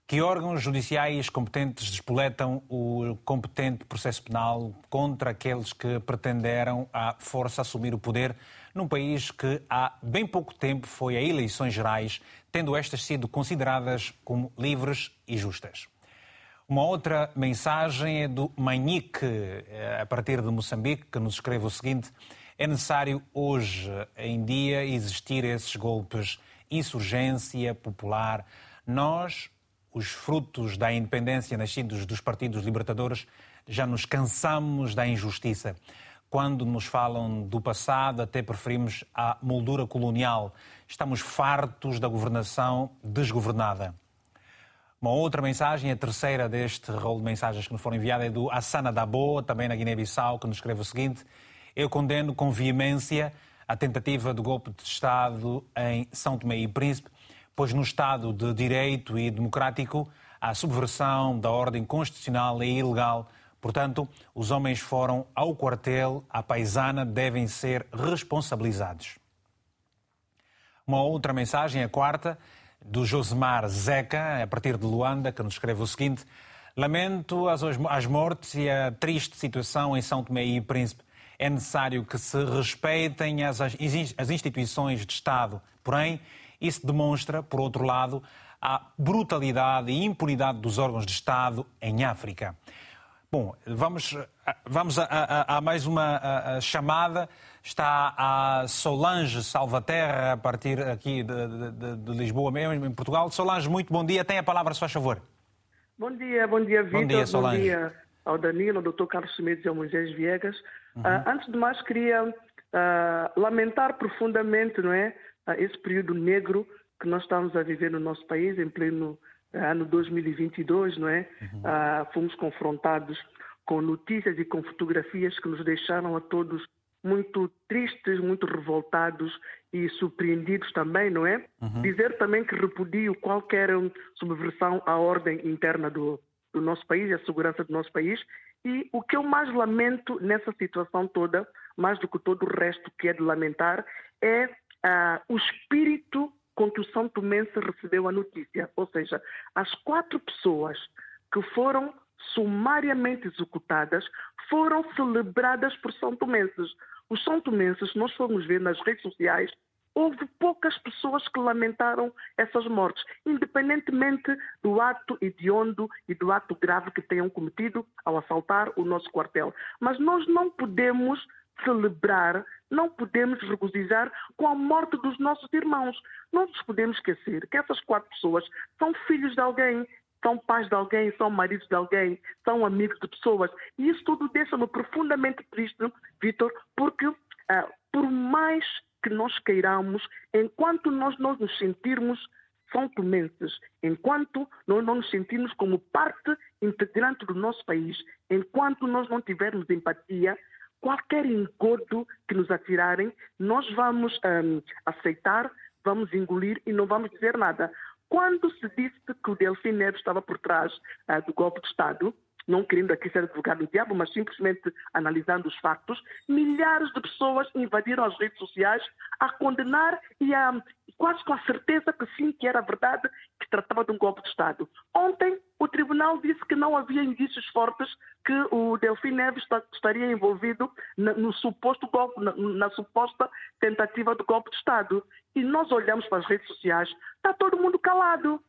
A: Que órgãos judiciais competentes despoletam o competente processo penal contra aqueles que pretenderam à força assumir o poder num país que há bem pouco tempo foi a eleições gerais, tendo estas sido consideradas como livres e justas. Uma outra mensagem é do Manique, eh, a partir de Moçambique, que nos escreve o seguinte: é necessário hoje em dia existir esses golpes, insurgência popular. Nós, os frutos da independência nascidos dos partidos libertadores, já nos cansamos da injustiça. Quando nos falam do passado, até preferimos a moldura colonial. Estamos fartos da governação desgovernada. Uma outra mensagem, a terceira deste rol de mensagens que nos foram enviadas, é do Assana Dabo, também na Guiné-Bissau, que nos escreve o seguinte: Eu condeno com veemência a tentativa de golpe de Estado em São Tomé e Príncipe, pois no Estado de Direito e Democrático a subversão da ordem constitucional é ilegal Portanto, os homens foram ao quartel, à paisana, devem ser responsabilizados. Uma outra mensagem, a quarta, do Josemar Zeca, a partir de Luanda, que nos escreve o seguinte: Lamento as, as mortes e a triste situação em São Tomé e Príncipe. É necessário que se respeitem as, as instituições de Estado. Porém, isso demonstra, por outro lado, a brutalidade e impunidade dos órgãos de Estado em África. Bom, vamos, vamos a, a, a mais uma a, chamada. Está a Solange Salvaterra, a partir aqui de, de, de, Lisboa, mesmo em Portugal. Solange, muito bom dia. Tem a palavra, se faz favor.
J: Bom dia, bom dia, Vitor. Bom dia, Solange. Bom dia ao Danilo, ao Dr. Carlos Schmidt e ao Moisés Viegas. Uhum. Uh, antes de mais, queria uh, lamentar profundamente não é, uh, esse período negro que nós estamos a viver no nosso país, em pleno ano 2022, não é? Uhum. Ah, fomos confrontados com notícias e com fotografias que nos deixaram a todos muito tristes, muito revoltados e surpreendidos também, não é? Uhum. Dizer também que repudio qualquer subversão à ordem interna do, do nosso país, à segurança do nosso país. E o que eu mais lamento nessa situação toda, mais do que todo o resto que é de lamentar, é ah, o espírito com que o São Tomense recebeu a notícia. Ou seja, as quatro pessoas que foram sumariamente executadas foram celebradas por São Tomenses. Os São Tomenses, nós fomos ver nas redes sociais, houve poucas pessoas que lamentaram essas mortes, independentemente do ato hediondo e do ato grave que tenham cometido ao assaltar o nosso quartel. Mas nós não podemos celebrar, não podemos regozijar com a morte dos nossos irmãos. Não nos podemos esquecer que essas quatro pessoas são filhos de alguém, são pais de alguém, são maridos de alguém, são amigos de pessoas. E isso tudo deixa-me profundamente triste, Vitor, porque uh, por mais que nós queiramos, enquanto nós não nos sentirmos são enquanto nós não nos sentimos como parte integrante do nosso país, enquanto nós não tivermos empatia, qualquer engodo que nos atirarem, nós vamos um, aceitar, vamos engolir e não vamos dizer nada. Quando se disse que o Delfim Neves estava por trás uh, do golpe de Estado, não querendo aqui ser advogado do diabo, mas simplesmente analisando os factos, milhares de pessoas invadiram as redes sociais a condenar e a quase com a certeza que sim, que era verdade, que tratava de um golpe de Estado. Ontem, o tribunal disse que não havia indícios fortes que o Delfim Neves estaria envolvido no suposto golpe, na, na suposta tentativa de golpe de Estado. E nós olhamos para as redes sociais, está todo mundo calado.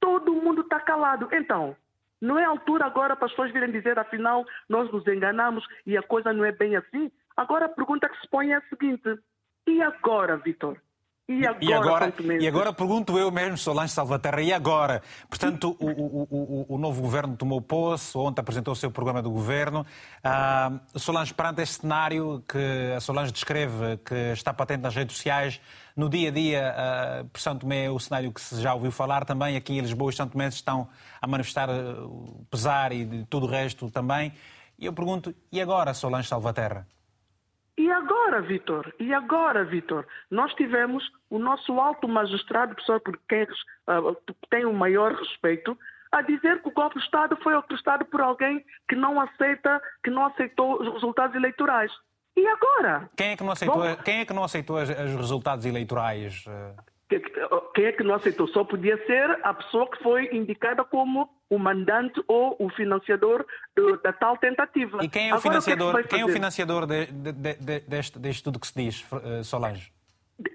J: Todo mundo está calado. Então, não é altura agora para as pessoas virem dizer, afinal, nós nos enganamos e a coisa não é bem assim. Agora a pergunta que se põe é a seguinte: e agora, Vitor?
A: E agora, e agora, e agora, pergunto eu mesmo, Solange Salvaterra, e agora? Portanto, o, o, o, o, novo governo tomou posse, ontem apresentou o seu programa do governo. Uh, Solange, perante este cenário que a Solange descreve, que está patente nas redes sociais, no dia a dia, uh, por São Tomé, o cenário que se já ouviu falar também, aqui em Lisboa, os São Tomé estão a manifestar o pesar e de tudo o resto também. E eu pergunto, e agora, Solange Salvaterra?
J: E agora, Vitor? E agora, Vitor? Nós tivemos o nosso alto magistrado, pessoa por quem uh, tem o maior respeito, a dizer que o golpe de Estado foi orquestrado por alguém que não aceita, que não aceitou os resultados eleitorais. E agora?
A: Quem é que não aceitou, Bom, quem é que não aceitou os resultados eleitorais?
J: Quem é que não aceitou? Só podia ser a pessoa que foi indicada como o mandante ou o financiador da tal tentativa.
A: E quem é o Agora, financiador, que é, que quem é o financiador de, de, de, deste, deste tudo que se diz, eh, Solange?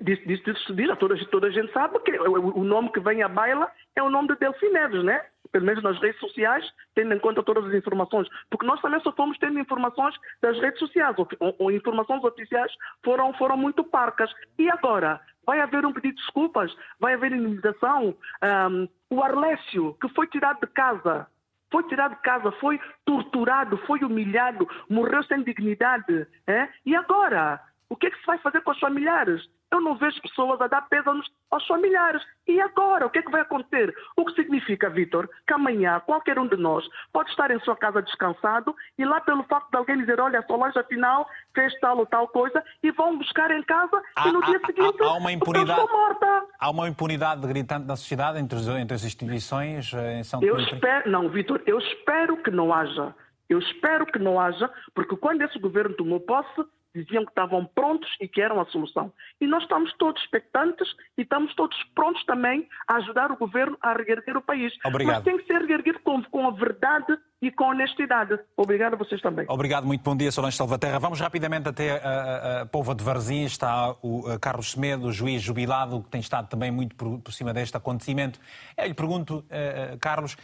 J: Disso, disso, disso se diz, toda, toda a gente sabe que o, o nome que vem à baila é o nome de Delfim Neves, né? Pelo menos nas redes sociais, tendo em conta todas as informações. Porque nós também só fomos tendo informações das redes sociais, ou, ou, informações oficiais foram, foram muito parcas. E agora? vai haver um pedido de desculpas, vai haver indemnização. Um, o Arlécio, que foi tirado de casa, foi tirado de casa, foi torturado, foi humilhado, morreu sem dignidade. É? E agora? O que é que se vai fazer com os familiares? Eu não vejo pessoas a dar peso aos familiares. E agora? O que é que vai acontecer? O que significa, Vitor, que amanhã qualquer um de nós pode estar em sua casa descansado e lá pelo facto de alguém dizer, olha, Solange afinal fez tal ou tal coisa e vão buscar em casa há, e no dia seguinte
A: há, há uma impunidade, morta. Há uma impunidade gritante na sociedade entre, entre as instituições eh, em São
J: Eu espero, não, Vitor, eu espero que não haja. Eu espero que não haja, porque quando esse governo tomou posse, diziam que estavam prontos e que eram a solução. E nós estamos todos expectantes e estamos todos prontos também a ajudar o governo a reerguer o país.
A: Obrigado.
J: Mas tem que ser reerguido com, com a verdade e com honestidade. Obrigado a vocês também.
A: Obrigado, muito bom dia, Solange Salvaterra. Vamos rapidamente até a, a, a Pova de Varzim. Está o Carlos Semedo, juiz jubilado, que tem estado também muito por, por cima deste acontecimento. Eu lhe pergunto, uh, Carlos,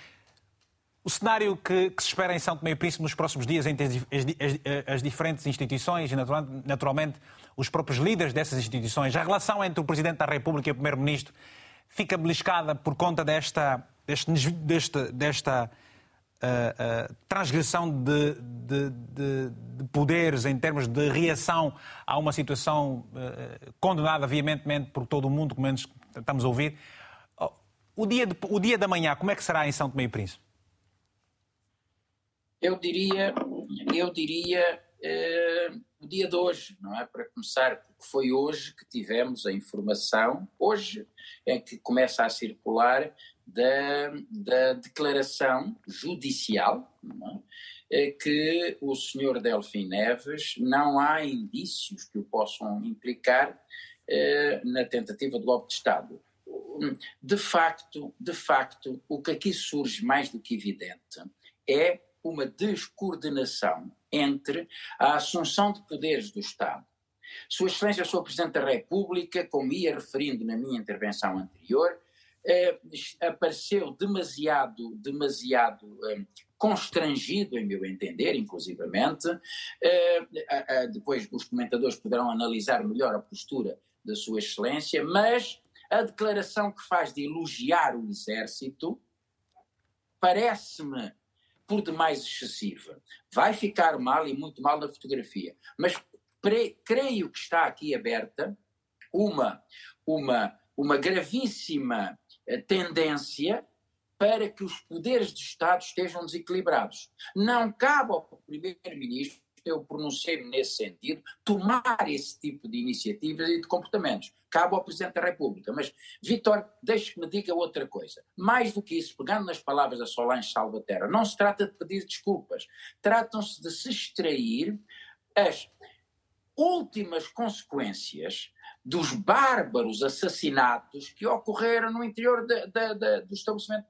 A: o cenário que, que, se espera em São Tomé e Príncipe nos próximos dias entre as, as, as diferentes instituições e, naturalmente, os próprios líderes dessas instituições, a relação entre o Presidente da República e o Primeiro-Ministro fica beliscada por conta desta, deste, desta, desta uh, uh, transgressão de, de, de, de, poderes em termos de reação a uma situação uh, condenada veementemente por todo o mundo, como menos estamos a ouvir. O dia, o dia da manhã, como é que será em São Tomé e Príncipe?
C: Eu diria, eu diria uh, o dia de hoje, não é? Para começar, porque foi hoje que tivemos a informação, hoje é que começa a circular da, da declaração judicial, é? que o senhor Delfim Neves não há indícios que o possam implicar uh, na tentativa de golpe de Estado. De facto, de facto, o que aqui surge mais do que evidente é uma descoordenação entre a assunção de poderes do Estado. Sua Excelência, Sr. Presidente da República, como ia referindo na minha intervenção anterior, eh, apareceu demasiado, demasiado eh, constrangido, em meu entender, inclusivamente. Eh, depois os comentadores poderão analisar melhor a postura da Sua Excelência, mas a declaração que faz de elogiar o Exército parece-me por demais excessiva. Vai ficar mal e muito mal na fotografia. Mas creio que está aqui aberta uma, uma, uma gravíssima eh, tendência para que os poderes de Estado estejam desequilibrados. Não cabe ao Primeiro-Ministro eu pronunciei-me nesse sentido, tomar esse tipo de iniciativas e de comportamentos. Cabe ao Presidente da República. Mas, Vitor, deixe que me diga outra coisa. Mais do que isso, pegando nas palavras da Solange Salvaterra, não se trata de pedir desculpas. Tratam-se de se extrair as últimas consequências dos bárbaros assassinatos que ocorreram no interior de, de, de, do, estabelecimento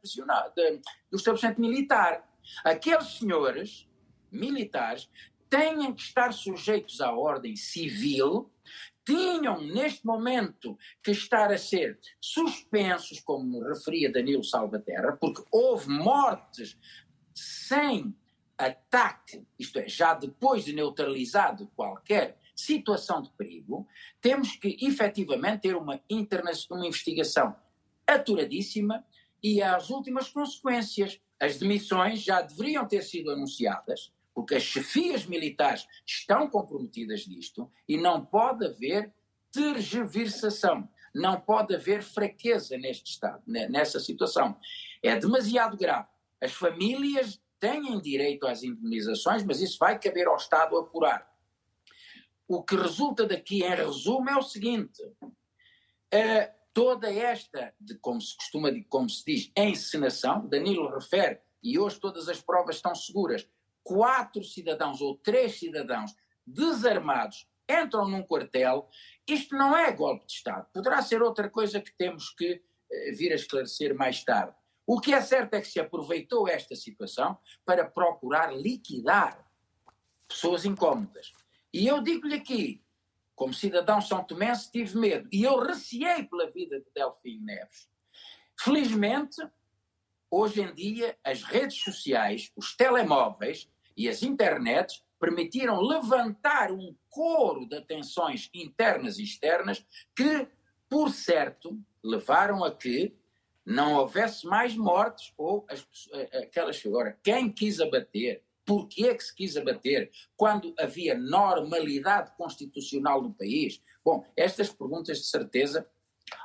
C: do estabelecimento militar. Aqueles senhores militares têm que estar sujeitos à ordem civil, tinham neste momento que estar a ser suspensos, como referia Danilo Salvaterra, porque houve mortes sem ataque, isto é, já depois de neutralizado qualquer situação de perigo, temos que efetivamente ter uma, uma investigação aturadíssima e as últimas consequências. As demissões já deveriam ter sido anunciadas, porque as chefias militares estão comprometidas nisto e não pode haver tergiversação, não pode haver fraqueza neste Estado, nessa situação. É demasiado grave. As famílias têm direito às indemnizações, mas isso vai caber ao Estado apurar o que resulta daqui, em resumo, é o seguinte: uh, toda esta, de, como se costuma, como se diz, encenação, Danilo refere, e hoje todas as provas estão seguras, quatro cidadãos ou três cidadãos desarmados entram num quartel, isto não é golpe de Estado. Poderá ser outra coisa que temos que uh, vir a esclarecer mais tarde. O que é certo é que se aproveitou esta situação para procurar liquidar pessoas incómodas. E eu digo-lhe aqui, como cidadão são tomense, tive medo. E eu receei pela vida de Delfim Neves. Felizmente, hoje em dia, as redes sociais, os telemóveis e as internets permitiram levantar um coro de atenções internas e externas que, por certo, levaram a que não houvesse mais mortes ou as, aquelas figuras. Quem quis abater por que é que se quis abater quando havia normalidade constitucional no país? Bom, estas perguntas, de certeza,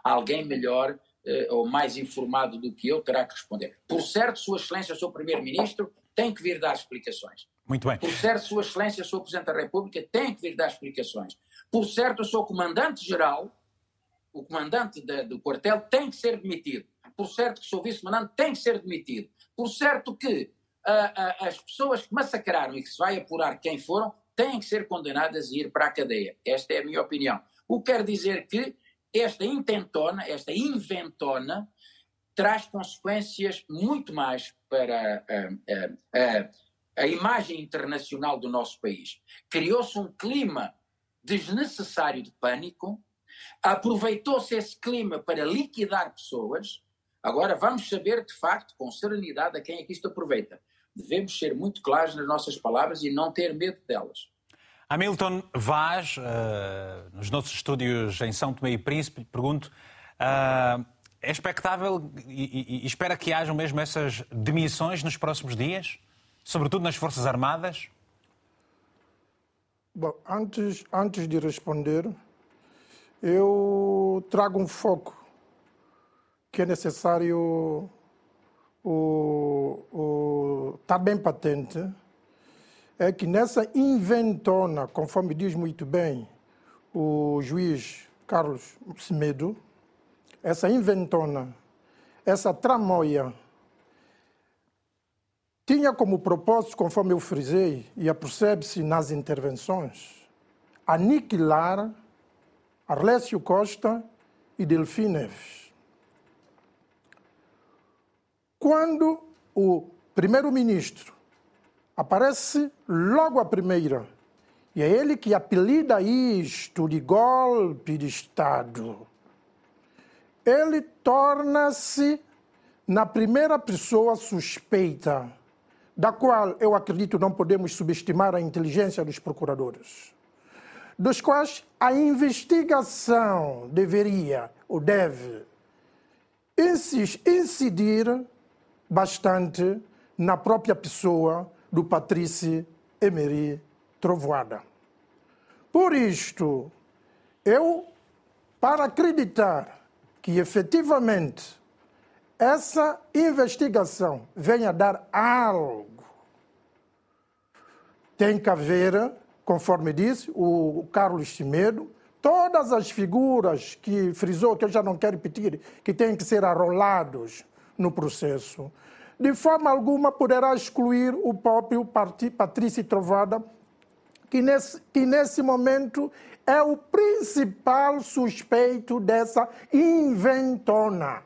C: alguém melhor eh, ou mais informado do que eu terá que responder. Por certo, Sua Excelência, Sr. Primeiro-Ministro, tem que vir dar explicações.
A: Muito bem.
C: Por certo, Sua Excelência, Sr. Presidente da República, tem que vir dar explicações. Por certo, o Sr. Comandante-Geral, o comandante de, do quartel, tem que ser demitido. Por certo que o Sr. Vice-Comandante tem que ser demitido. Por certo que as pessoas que massacraram e que se vai apurar quem foram têm que ser condenadas a ir para a cadeia. Esta é a minha opinião. O que quer dizer que esta intentona, esta inventona, traz consequências muito mais para a, a, a imagem internacional do nosso país. Criou-se um clima desnecessário de pânico, aproveitou-se esse clima para liquidar pessoas. Agora vamos saber, de facto, com serenidade, a quem é que isto aproveita devemos ser muito claros nas nossas palavras e não ter medo delas.
A: Hamilton Vaz, uh, nos nossos estúdios em São Tomé e Príncipe, pergunto: uh, é expectável e, e, e, espera que hajam mesmo essas demissões nos próximos dias, sobretudo nas Forças Armadas?
D: Bom, antes, antes de responder, eu trago um foco que é necessário o, o, está bem patente é que nessa inventona, conforme diz muito bem o juiz Carlos Semedo, essa inventona, essa tramóia, tinha como propósito, conforme eu frisei, e apercebe-se nas intervenções, aniquilar Arlésio Costa e Delfim Neves. Quando o primeiro-ministro aparece logo a primeira, e é ele que apelida isto de golpe de Estado, ele torna-se na primeira pessoa suspeita, da qual eu acredito não podemos subestimar a inteligência dos procuradores, dos quais a investigação deveria ou deve incidir bastante na própria pessoa do Patrício Emery Trovoada. Por isto, eu, para acreditar que efetivamente essa investigação venha dar algo, tem que haver conforme disse o Carlos Chimedo, todas as figuras que frisou, que eu já não quero repetir, que têm que ser arrolados no processo, de forma alguma poderá excluir o próprio Patrício Trovada, que nesse, que nesse momento é o principal suspeito dessa inventona.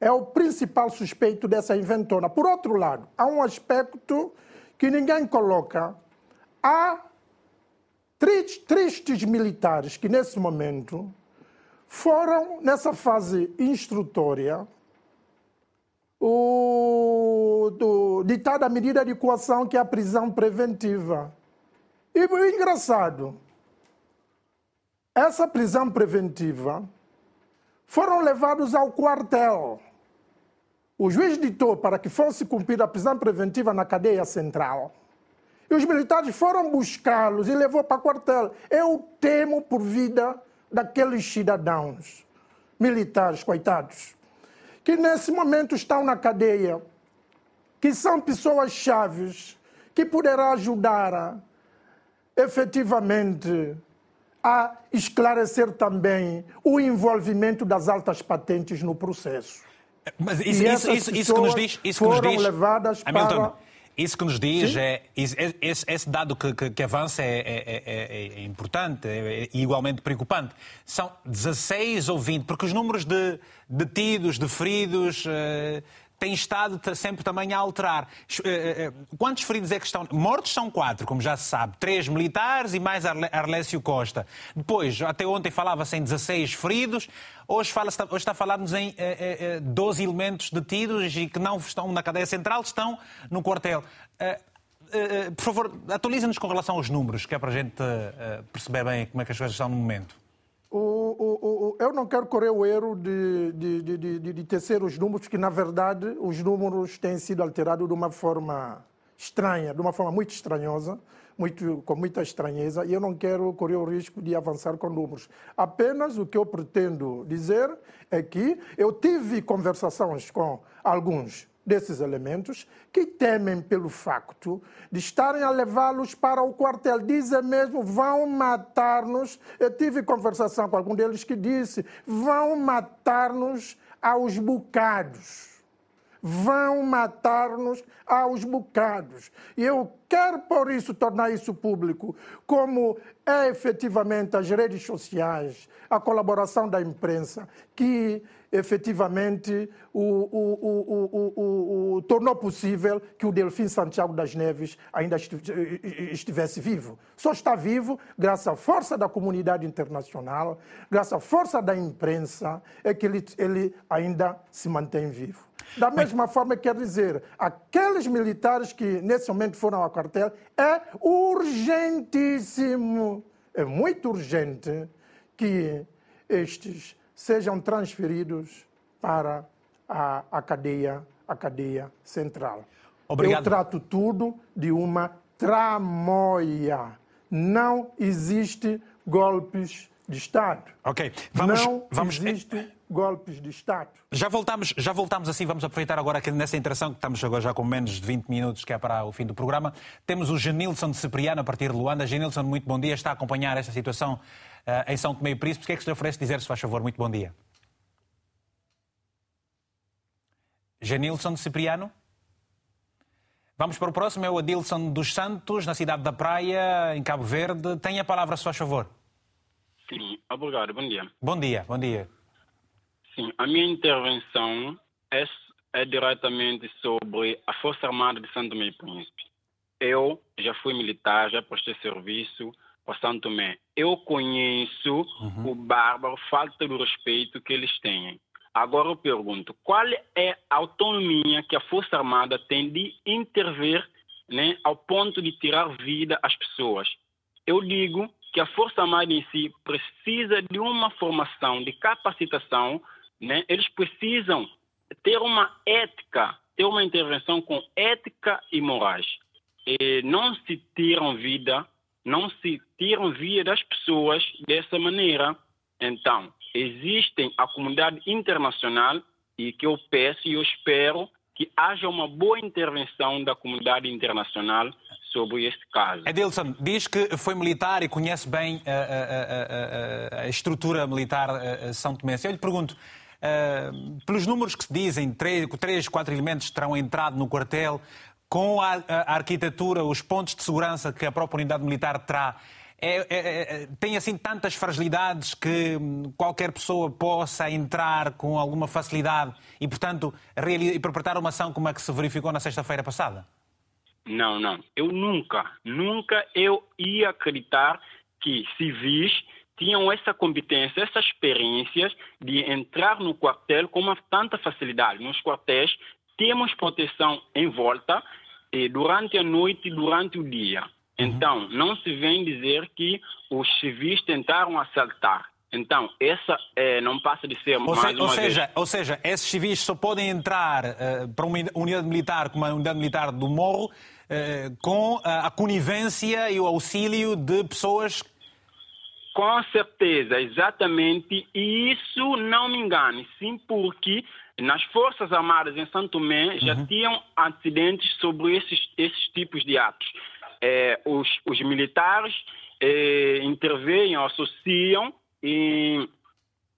D: É o principal suspeito dessa inventona. Por outro lado, há um aspecto que ninguém coloca. Há tristes militares que, nesse momento, foram, nessa fase instrutória, o, do, ditada a medida de coação que é a prisão preventiva. E o engraçado, essa prisão preventiva foram levados ao quartel. O juiz ditou para que fosse cumprida a prisão preventiva na cadeia central. E os militares foram buscá-los e levou para o quartel. Eu temo por vida daqueles cidadãos militares, coitados, que nesse momento estão na cadeia, que são pessoas chaves, que poderá ajudar efetivamente a esclarecer também o envolvimento das altas patentes no processo.
A: Mas isso, isso, isso, isso que nos diz, isso que nos diz, levadas Hamilton, para... Isso que nos diz é esse, esse, dado que, que, que avança é, é, é, é importante e é igualmente preocupante. São 16 ou 20, porque os números de detidos, de feridos, uh, tem estado sempre também a alterar. Eh, eh, eh, quantos feridos é que estão? Mortos são quatro, como já se sabe. Três militares e mais Arlésio Costa. Depois, até ontem falava-se em 16 feridos. Hoje, fala hoje está a falar-nos em 12 elementos detidos e que não estão na cadeia central, estão no quartel. Por favor, atualiza-nos com relação aos números, que é para a gente perceber bem como é que as coisas estão no momento.
D: O, o, o, eu não quero correr o erro de, de, de, de, tecer os números, porque, na verdade, os números têm sido alterados de uma forma estranha, de uma forma muito estranhosa, muito, com muita estranheza, e eu não quero correr o risco de avançar com números. Apenas o que eu pretendo dizer é que eu tive conversações com alguns desses elementos que temem pelo facto de estarem a levá-los para o quartel. Dizem mesmo, vão matar-nos. Eu tive conversação com algum deles que disse, vão matar-nos aos bocados. Vão matar-nos aos bocados. E eu quero, por isso, tornar isso público, como é efetivamente as redes sociais, a colaboração da imprensa, que efetivamente o, o, o, tornou possível que o Delfim Santiago das Neves ainda estivesse vivo. Só está vivo graças à força da comunidade internacional, graças à força da imprensa, é que ele, ele ainda se mantém vivo. Da mesma forma, quer dizer, aqueles militares que nesse momento foram ao quartel, é urgentíssimo, é muito urgente que estes sejam transferidos para a, a, cadeia, a cadeia central. Obrigado. Eu trato tudo de uma tramóia. Não existe golpes de Estado.
A: Ok, vamos.
D: Não
A: vamos...
D: existe golpes de Estado.
A: Já voltamos, já voltamos assim, vamos aproveitar agora que nessa interação, que estamos agora já com menos de 20 minutos, que é para o fim do programa. Temos o Genilson de Cipriano a partir de Luanda. Genilson, muito bom dia, está a acompanhar esta situação uh, em São Tomé e Príncipe. O que é que se lhe oferece dizer, se faz favor? Muito bom dia. Genilson Cipriano? Vamos para o próximo, é o Adilson dos Santos, na cidade da Praia, em Cabo Verde. Tem a palavra, se faz favor.
K: Sim, obrigado, bom dia.
A: Bom dia, bom dia.
K: Sim, a minha intervenção é, é diretamente sobre a Força Armada de Santo Tomé e Príncipe. Eu já fui militar, já prestei serviço para Santo Tomé. Eu conheço uhum. o bárbaro, falta do respeito que eles têm. Agora eu pergunto, qual é a autonomia que a Força Armada tem de intervir né, ao ponto de tirar vida às pessoas? Eu digo que a Força Armada em si precisa de uma formação, de capacitação, né? eles precisam ter uma ética, ter uma intervenção com ética e morais. E não se tiram vida, não se tiram vida das pessoas dessa maneira. Então, existem a comunidade internacional e que eu peço e eu espero que haja uma boa intervenção da comunidade internacional sobre este caso.
A: Edilson, diz que foi militar e conhece bem a, a, a, a estrutura militar São Tomé. Eu lhe pergunto, pelos números que se dizem, três, três, quatro elementos terão entrado no quartel, com a, arquitetura, os pontos de segurança que a própria unidade militar terá, é, é, é, tem assim tantas fragilidades que qualquer pessoa possa entrar com alguma facilidade e, portanto, interpretar uma ação como a que se verificou na sexta-feira passada?
K: Não, não. Eu nunca, nunca eu ia acreditar que civis tinham essa competência, essas experiências de entrar no quartel com uma tanta facilidade. Nos quartéis temos proteção em volta eh, durante a noite e durante o dia. Uhum. Então, não se vem dizer que os civis tentaram assaltar. Então, essa é, não passa de ser
A: ou
K: mais
A: se,
K: uma
A: ou seja,
K: vez...
A: Ou seja, esses civis só podem entrar uh, para uma unidade militar como a unidade militar do Morro uh, com a, a conivência e o auxílio de pessoas
K: com certeza, exatamente. E isso não me engane, sim, porque nas Forças Armadas em Santo Tomé já uhum. tinham acidentes sobre esses, esses tipos de atos é, os, os, militares é, intervêm, associam e,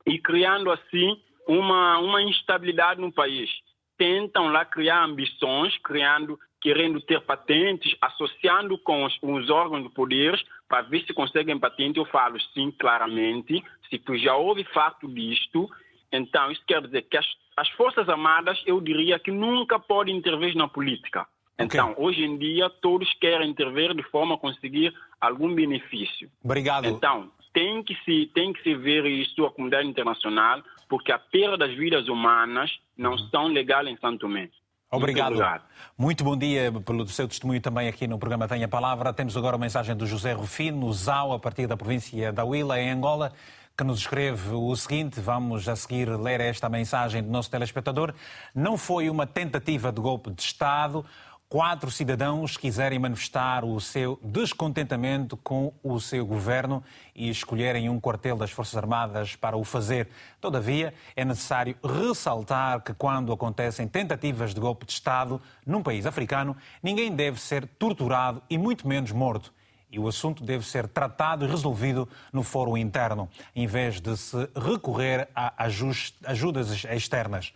K: e criando assim uma, uma instabilidade no país. Tentam lá criar ambições, criando, querendo ter patentes, associando com os, os órgãos do poder para ver se conseguem patente. Eu falo sim, claramente. Se tu já houve fato disto, então isso quer dizer que as, as Forças Armadas, eu diria que nunca podem intervir na política. Então, okay. hoje em dia, todos querem intervir de forma a conseguir algum benefício.
A: Obrigado.
K: Então, tem que se, tem que se ver isso a comunidade internacional, porque a perda das vidas humanas não uhum. são legais em Santo Tomé.
A: Obrigado. Muito. Muito bom dia pelo seu testemunho também aqui no programa Tenha Palavra. Temos agora a mensagem do José Rufino, Zau, a partir da província da Huila, em Angola, que nos escreve o seguinte: vamos a seguir ler esta mensagem do nosso telespectador. Não foi uma tentativa de golpe de Estado quatro cidadãos quiserem manifestar o seu descontentamento com o seu governo e escolherem um quartel das Forças Armadas para o fazer. Todavia, é necessário ressaltar que quando acontecem tentativas de golpe de Estado num país africano, ninguém deve ser torturado e muito menos morto. E o assunto deve ser tratado e resolvido no fórum interno, em vez de se recorrer a ajudas externas.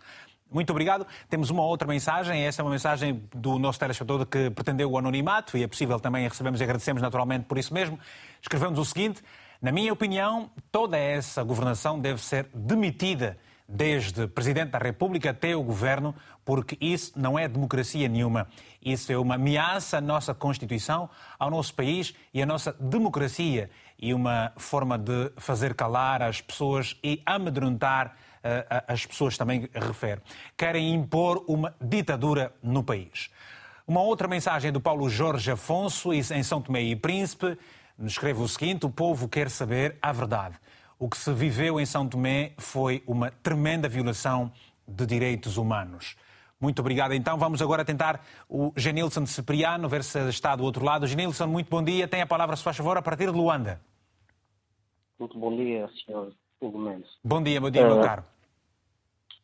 A: Muito obrigado. Temos uma outra mensagem. Essa é uma mensagem do nosso telespectador que pretendeu o anonimato e é possível também recebemos e agradecemos naturalmente por isso mesmo. Escrevemos o seguinte: na minha opinião, toda essa governação deve ser demitida, desde Presidente da República até o Governo, porque isso não é democracia nenhuma. Isso é uma ameaça à nossa Constituição, ao nosso país e à nossa democracia e uma forma de fazer calar as pessoas e amedrontar as pessoas também refere. Querem impor uma ditadura no país. Uma outra mensagem do Paulo Jorge Afonso, em São Tomé e Príncipe, escreve o seguinte: o povo quer saber a verdade. O que se viveu em São Tomé foi uma tremenda violação de direitos humanos. Muito obrigado. Então vamos agora tentar o Genilson Cipriano, ver se está do outro lado. Genilson, muito bom dia. Tem a palavra, se faz favor, a partir de Luanda.
L: Muito bom dia, senhor Hugo Mendes.
A: Bom dia, bom dia, é, meu caro.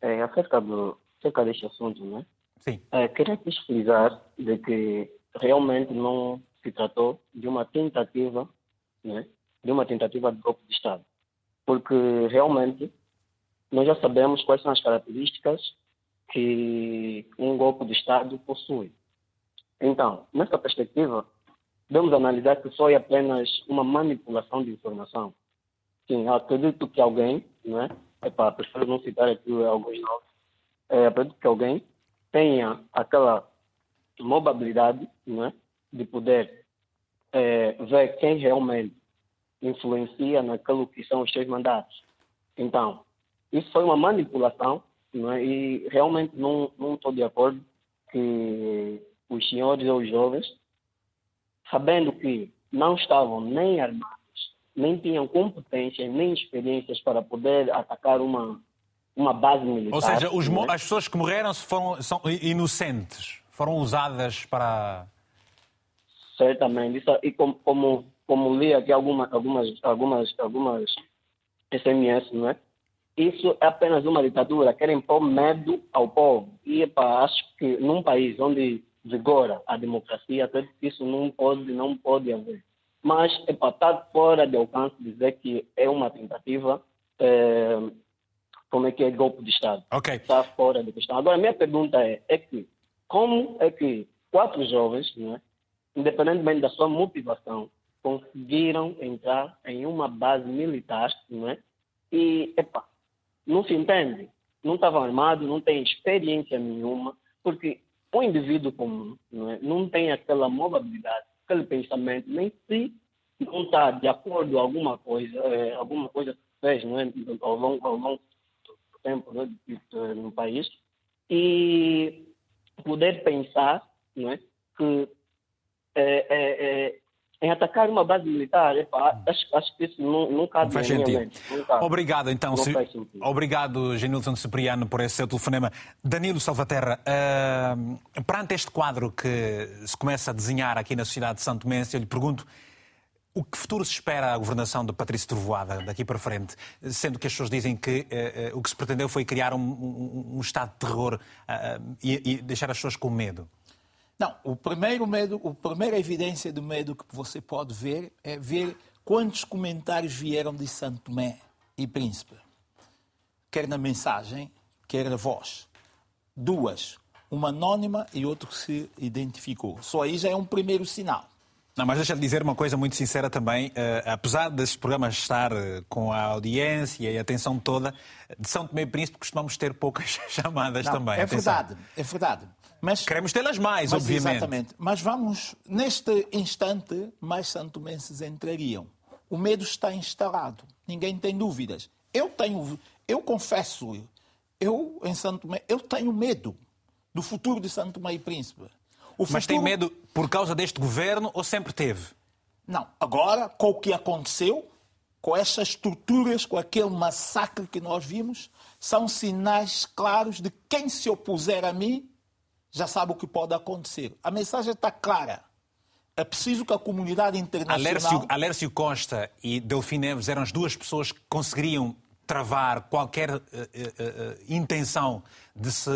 L: É, acerca, do, acerca deste assunto, né?
A: Sim.
L: É, queria frisar de que realmente não se tratou de uma tentativa, né? De uma tentativa de golpe de Estado. Porque realmente nós já sabemos quais são as características que um golpe de Estado possui. Então, nessa perspectiva, devemos analisar que foi apenas uma manipulação de informação. Sim, acredito que alguém, não é? epá, prefiro não citar aqui alguns nomes, é, acredito que alguém tenha aquela mobilidade né, de poder é, ver quem realmente influencia naquilo que são os seus mandatos. Então, isso foi uma manipulação né, e realmente não estou de acordo que os senhores ou os jovens, sabendo que não estavam nem armados, nem tinham competências nem experiências para poder atacar uma, uma base militar.
A: Ou seja, os, né? as pessoas que morreram foram, são inocentes, foram usadas para.
L: Certamente. Isso, e como, como, como li aqui alguma, algumas, algumas, algumas SMS, não é? Isso é apenas uma ditadura, querem pôr medo ao povo. E epa, acho que num país onde vigora a democracia, acredito que isso não pode, não pode haver. Mas estar fora de alcance dizer que é uma tentativa, é, como é que é, golpe de Estado.
A: Ok.
L: Está fora de questão. Agora, a minha pergunta é, é que, como é que quatro jovens, não é, independentemente da sua motivação, conseguiram entrar em uma base militar, não é? E, epa, não se entende. Não estavam armados, não têm experiência nenhuma, porque o indivíduo comum não, é? não tem aquela mobilidade, aquele pensamento, nem se não está de acordo alguma coisa, é, alguma coisa fez não é? ao, longo, ao longo do tempo no país, e poder pensar não é? que é, é, é em atacar uma base militar, epa, acho, acho, que isso não, não cabe
A: não faz sentido. Obrigado, então. Se... Obrigado, Genilson Cipriano, por esse seu telefonema. Danilo Salvaterra, uh, perante este quadro que se começa a desenhar aqui na sociedade de Santo Mense, eu lhe pergunto o que futuro se espera à governação de Patrício Trovoada daqui para frente? Sendo que as pessoas dizem que uh, uh, o que se pretendeu foi criar um, um, um estado de terror e, e deixar as pessoas com medo.
B: Não, o primeiro medo, a primeira evidência do medo que você pode ver é ver quantos comentários vieram de Santo Tomé e Príncipe. Quer na mensagem, quer na voz. Duas. Uma anónima e outro que se identificou. Só aí já é um primeiro sinal.
A: Não, mas deixa-me dizer uma coisa muito sincera também. Uh, apesar desses programas estar uh, com a audiência e a atenção toda, de São Tomé e Príncipe costumamos ter poucas chamadas
B: Não,
A: também.
B: É atenção. verdade, é verdade.
A: Mas, Queremos tê-las mais,
B: mas,
A: obviamente.
B: Exatamente. Mas vamos, neste instante, mais santomenses entrariam. O medo está instalado, ninguém tem dúvidas. Eu tenho, eu confesso, eu em Santo Tomé, eu tenho medo do futuro de Santo Tomé e Príncipe.
A: Futuro... Mas tem medo por causa deste governo ou sempre teve?
B: Não. Agora, com o que aconteceu, com essas estruturas, com aquele massacre que nós vimos, são sinais claros de quem se opuser a mim já sabe o que pode acontecer. A mensagem está clara. É preciso que a comunidade internacional.
A: Alércio, Alércio Costa e Delfim Neves eram as duas pessoas que conseguiriam travar qualquer uh, uh, uh, intenção de se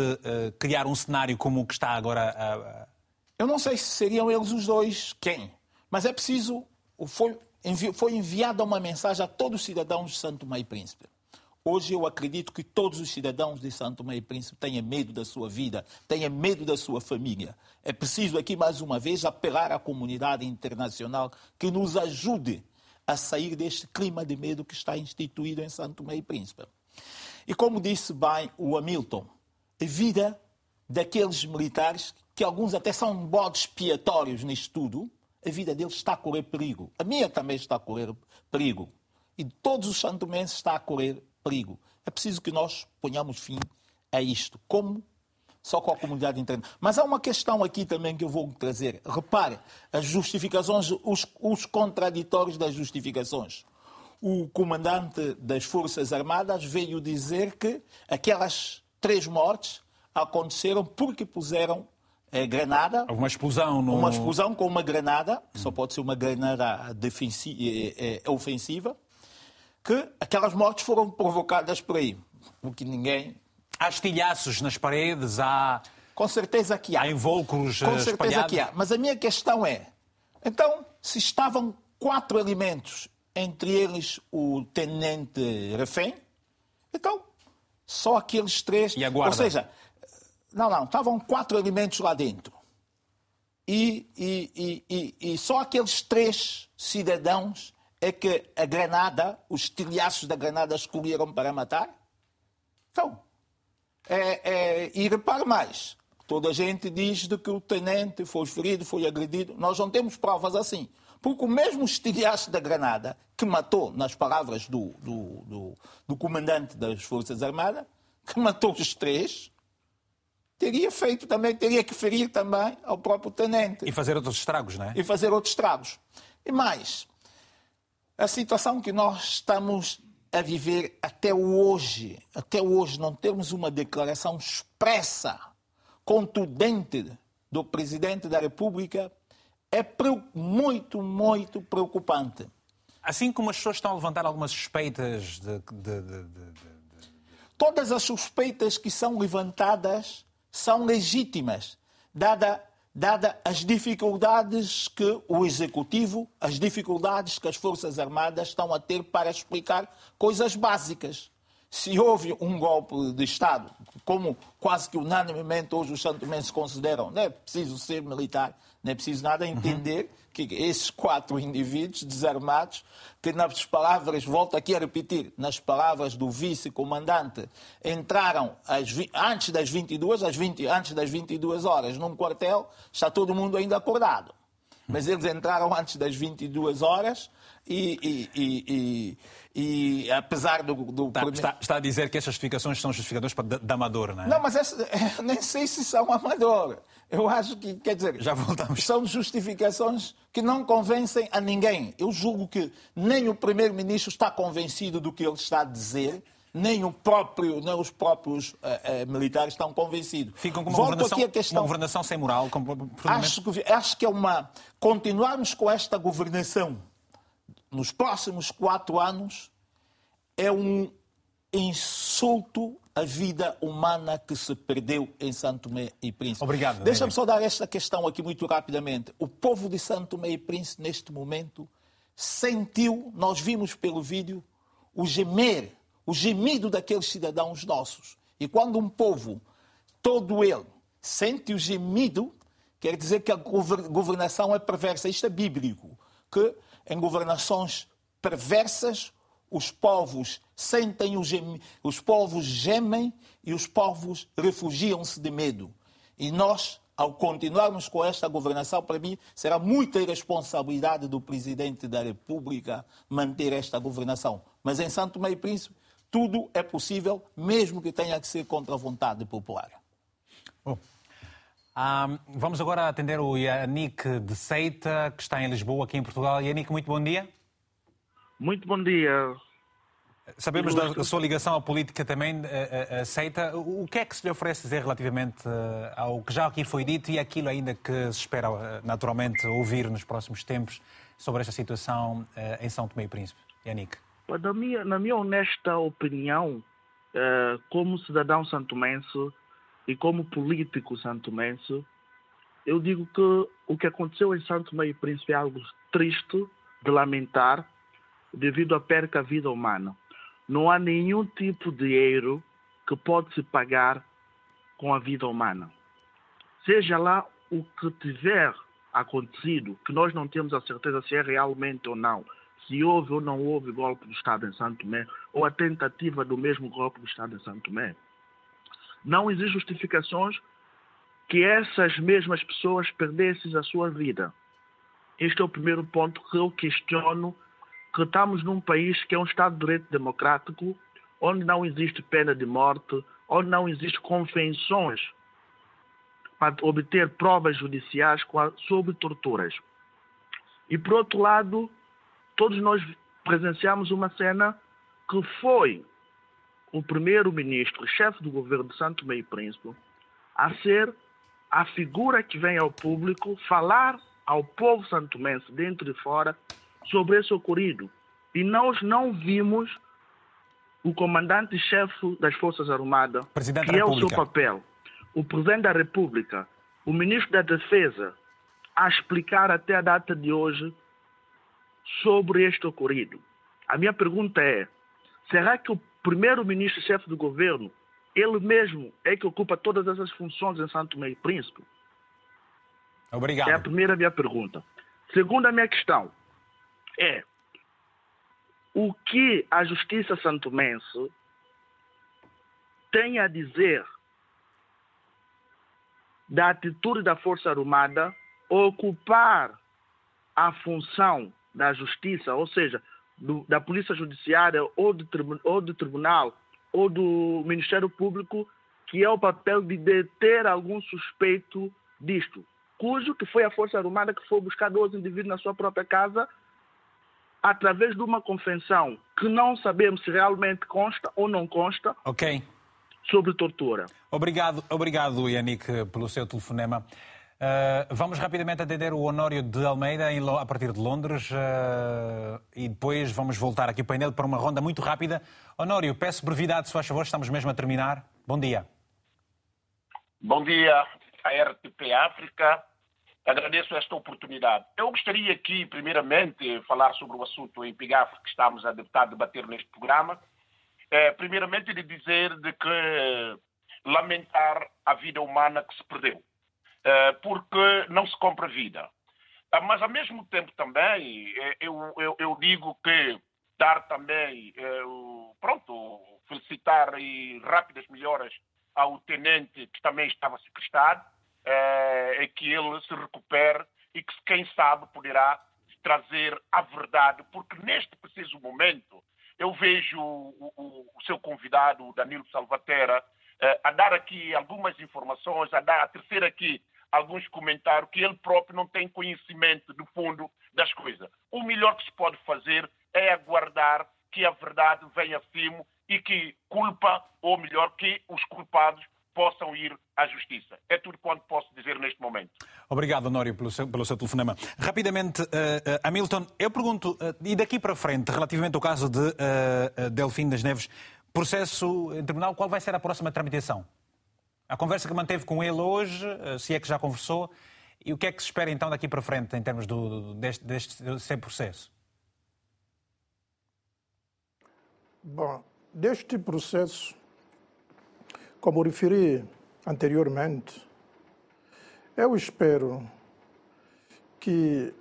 A: criar um cenário como o que está agora.
B: Eu não sei se seriam eles os dois quem, mas é preciso. Foi, envi, foi enviada uma mensagem a todos os cidadãos de Santo e Príncipe. Hoje eu acredito que todos os cidadãos de Santo Tomé e Príncipe tenham medo da sua vida, tenham medo da sua família. É preciso aqui mais uma vez apelar à comunidade internacional que nos ajude a sair deste clima de medo que está instituído em Santo Tomé e Príncipe. E como disse bem o Hamilton, a vida daqueles militares, que alguns até são bodes expiatórios nisto tudo, a vida deles está a correr perigo. A minha também está a correr perigo. E todos os santomenses está a correr perigo. É preciso que nós ponhamos fim a isto. Como? Só com a comunidade internacional. Mas há uma questão aqui também que eu vou trazer. Repare, as justificações, os, os contraditórios das justificações. O comandante das Forças Armadas veio dizer que aquelas três mortes aconteceram porque puseram é, granada.
A: Uma explosão no...
B: Uma explosão com uma granada, só pode ser uma granada defensiva, é, é, ofensiva, que aquelas mortes foram provocadas por aí. Porque ninguém.
A: Há estilhaços nas paredes, há.
B: Com certeza que há.
A: Há invólucros
B: Com certeza espalhados. que há. Mas a minha questão é: então, se estavam quatro alimentos, entre eles o tenente refém, então só aqueles três.
A: E a guarda?
B: Ou seja, não, não, estavam quatro alimentos lá dentro. E, e, e, e, e só aqueles três cidadãos é que a granada, os estilhaços da granada escolheram para matar? Então, é, é, e repare mais, toda a gente diz de que o tenente foi ferido, foi agredido. Nós não temos provas assim. Porque o mesmo estilhaço da granada que matou, nas palavras do, do, do, do comandante das Forças Armadas, que matou os três, teria feito também, teria que ferir também ao próprio tenente.
A: E fazer outros estragos, não é?
B: E fazer outros estragos. E mais, a situação que nós estamos a viver até hoje, até hoje não temos uma declaração expressa, contundente do presidente da República, é muito, muito preocupante.
A: Assim como as pessoas estão a levantar algumas suspeitas de, de, de, de...
B: Todas as suspeitas que são levantadas são legítimas, dada dada as dificuldades que o Executivo, as dificuldades que as Forças Armadas estão a ter para explicar coisas básicas. Se houve um golpe de Estado, como quase que unanimemente hoje os santomenses consideram, não é preciso ser militar, não é preciso nada entender uhum. que esses quatro indivíduos desarmados, que nas palavras, volto aqui a repetir, nas palavras do vice-comandante, entraram às, antes das 22, às 20, antes das 22 horas num quartel, está todo mundo ainda acordado. Mas eles entraram antes das 22 horas e, e, e, e apesar do. do
A: está, está, está, a dizer que essas justificações são justificadoras de amador, não é?
B: Não, mas essa, nem sei se são amador. Eu acho que, quer dizer,
A: Já voltamos.
B: são justificações que não convencem a ninguém. Eu julgo que nem o primeiro-ministro está convencido do que ele está a dizer nem o próprio, nem os próprios uh, uh, militares estão convencidos.
A: Ficam com uma, governação, questão... uma governação sem moral.
B: Acho que, acho que é uma. Continuarmos com esta governação nos próximos quatro anos é um insulto à vida humana que se perdeu em Santo Tomé e Príncipe.
A: Obrigado.
B: Deixa-me só dar esta questão aqui muito rapidamente. O povo de Santo Tomé e Príncipe, neste momento, sentiu, nós vimos pelo vídeo, o gemer, o gemido daqueles cidadãos nossos. E quando um povo, todo ele, sente o gemido, quer dizer que a governação é perversa. Isto é bíblico. Que em governações perversas, os povos sentem o gem... os povos gemem e os povos refugiam-se de medo. E nós, ao continuarmos com esta governação, para mim, será muita irresponsabilidade do Presidente da República manter esta governação. Mas em Santo Meio Príncipe, tudo é possível, mesmo que tenha que ser contra a vontade popular.
A: Bom. Um, vamos agora atender o Yannick de Seita, que está em Lisboa, aqui em Portugal. Yannick, muito bom dia.
M: Muito bom dia.
A: Sabemos da, da, sua ligação à política também, aceita. O que é que se lhe oferece dizer relativamente eh, ao que já aqui foi dito e aquilo ainda que se espera eh, naturalmente ouvir nos próximos tempos sobre esta situação eh, em São Tomé e Príncipe? Yannick.
M: Na minha, na minha honesta opinião, como cidadão santomense, e como político santomense, eu digo que o que aconteceu em Santo Meio Príncipe é algo triste de lamentar devido à perca da vida humana. Não há nenhum tipo de dinheiro que pode se pagar com a vida humana. Seja lá o que tiver acontecido, que nós não temos a certeza se é realmente ou não, se houve ou não houve golpe do Estado em Santo Tomé, ou a tentativa do mesmo golpe do Estado em Santo Tomé, não existem justificações que essas mesmas pessoas perdessem a sua vida. Este é o primeiro ponto que eu questiono, que estamos num país que é um Estado de Direito Democrático, onde não existe pena de morte, onde não existem convenções para obter provas judiciais sobre torturas. E, por outro lado, todos nós presenciamos uma cena que foi o primeiro-ministro, chefe do governo de Santo Meio Príncipe, a ser a figura que vem ao público falar ao povo santomense, dentro e fora, sobre esse ocorrido. E nós não vimos o comandante-chefe das Forças Armadas,
A: Presidente
M: que é o seu papel, o Presidente da República, o Ministro da Defesa, a explicar até a data de hoje sobre este ocorrido. A minha pergunta é: será que o primeiro-ministro-chefe do governo, ele mesmo é que ocupa todas essas funções em Santo Meio Príncipe?
A: Obrigado.
M: É a primeira minha pergunta. Segunda minha questão é o que a justiça santomense tem a dizer da atitude da Força Armada ocupar a função da justiça, ou seja, do, da Polícia Judiciária ou do, ou do Tribunal ou do Ministério Público, que é o papel de deter algum suspeito disto, cujo que foi a Força Armada que foi buscar dois indivíduos na sua própria casa através de uma convenção que não sabemos se realmente consta ou não consta
A: okay.
M: sobre tortura.
A: Obrigado, obrigado, Yannick, pelo seu telefonema. Uh, vamos rapidamente atender o Honório de Almeida em, a partir de Londres uh, e depois vamos voltar aqui para o painel para uma ronda muito rápida. Honório, peço brevidade, se faz favor, estamos mesmo a terminar. Bom dia.
N: Bom dia à RTP África Agradeço esta oportunidade. Eu gostaria aqui, primeiramente, falar sobre o assunto em Pigafre que estamos a debater neste programa. É, primeiramente, de dizer de que lamentar a vida humana que se perdeu, é, porque não se compra vida. Ah, mas, ao mesmo tempo, também, é, eu, eu, eu digo que dar também, é, pronto, felicitar e rápidas melhoras ao tenente que também estava sequestrado, é, é que ele se recupere e que, quem sabe, poderá trazer a verdade, porque neste preciso momento eu vejo o, o, o seu convidado, o Danilo Salvatera, eh, a dar aqui algumas informações, a, dar, a tecer aqui alguns comentários que ele próprio não tem conhecimento do fundo das coisas. O melhor que se pode fazer é aguardar que a verdade venha acima e que culpa, ou melhor, que os culpados possam ir à justiça. É tudo quanto posso dizer neste momento.
A: Obrigado, Honório, pelo seu, pelo seu telefonema. Rapidamente, uh, uh, Hamilton, eu pergunto, uh, e daqui para frente, relativamente ao caso de uh, Delfim das Neves, processo em tribunal, qual vai ser a próxima tramitação? A conversa que manteve com ele hoje, se é que já conversou, e o que é que se espera então daqui para frente em termos do, deste, deste, deste processo?
D: Bom, deste processo como referi anteriormente, eu espero que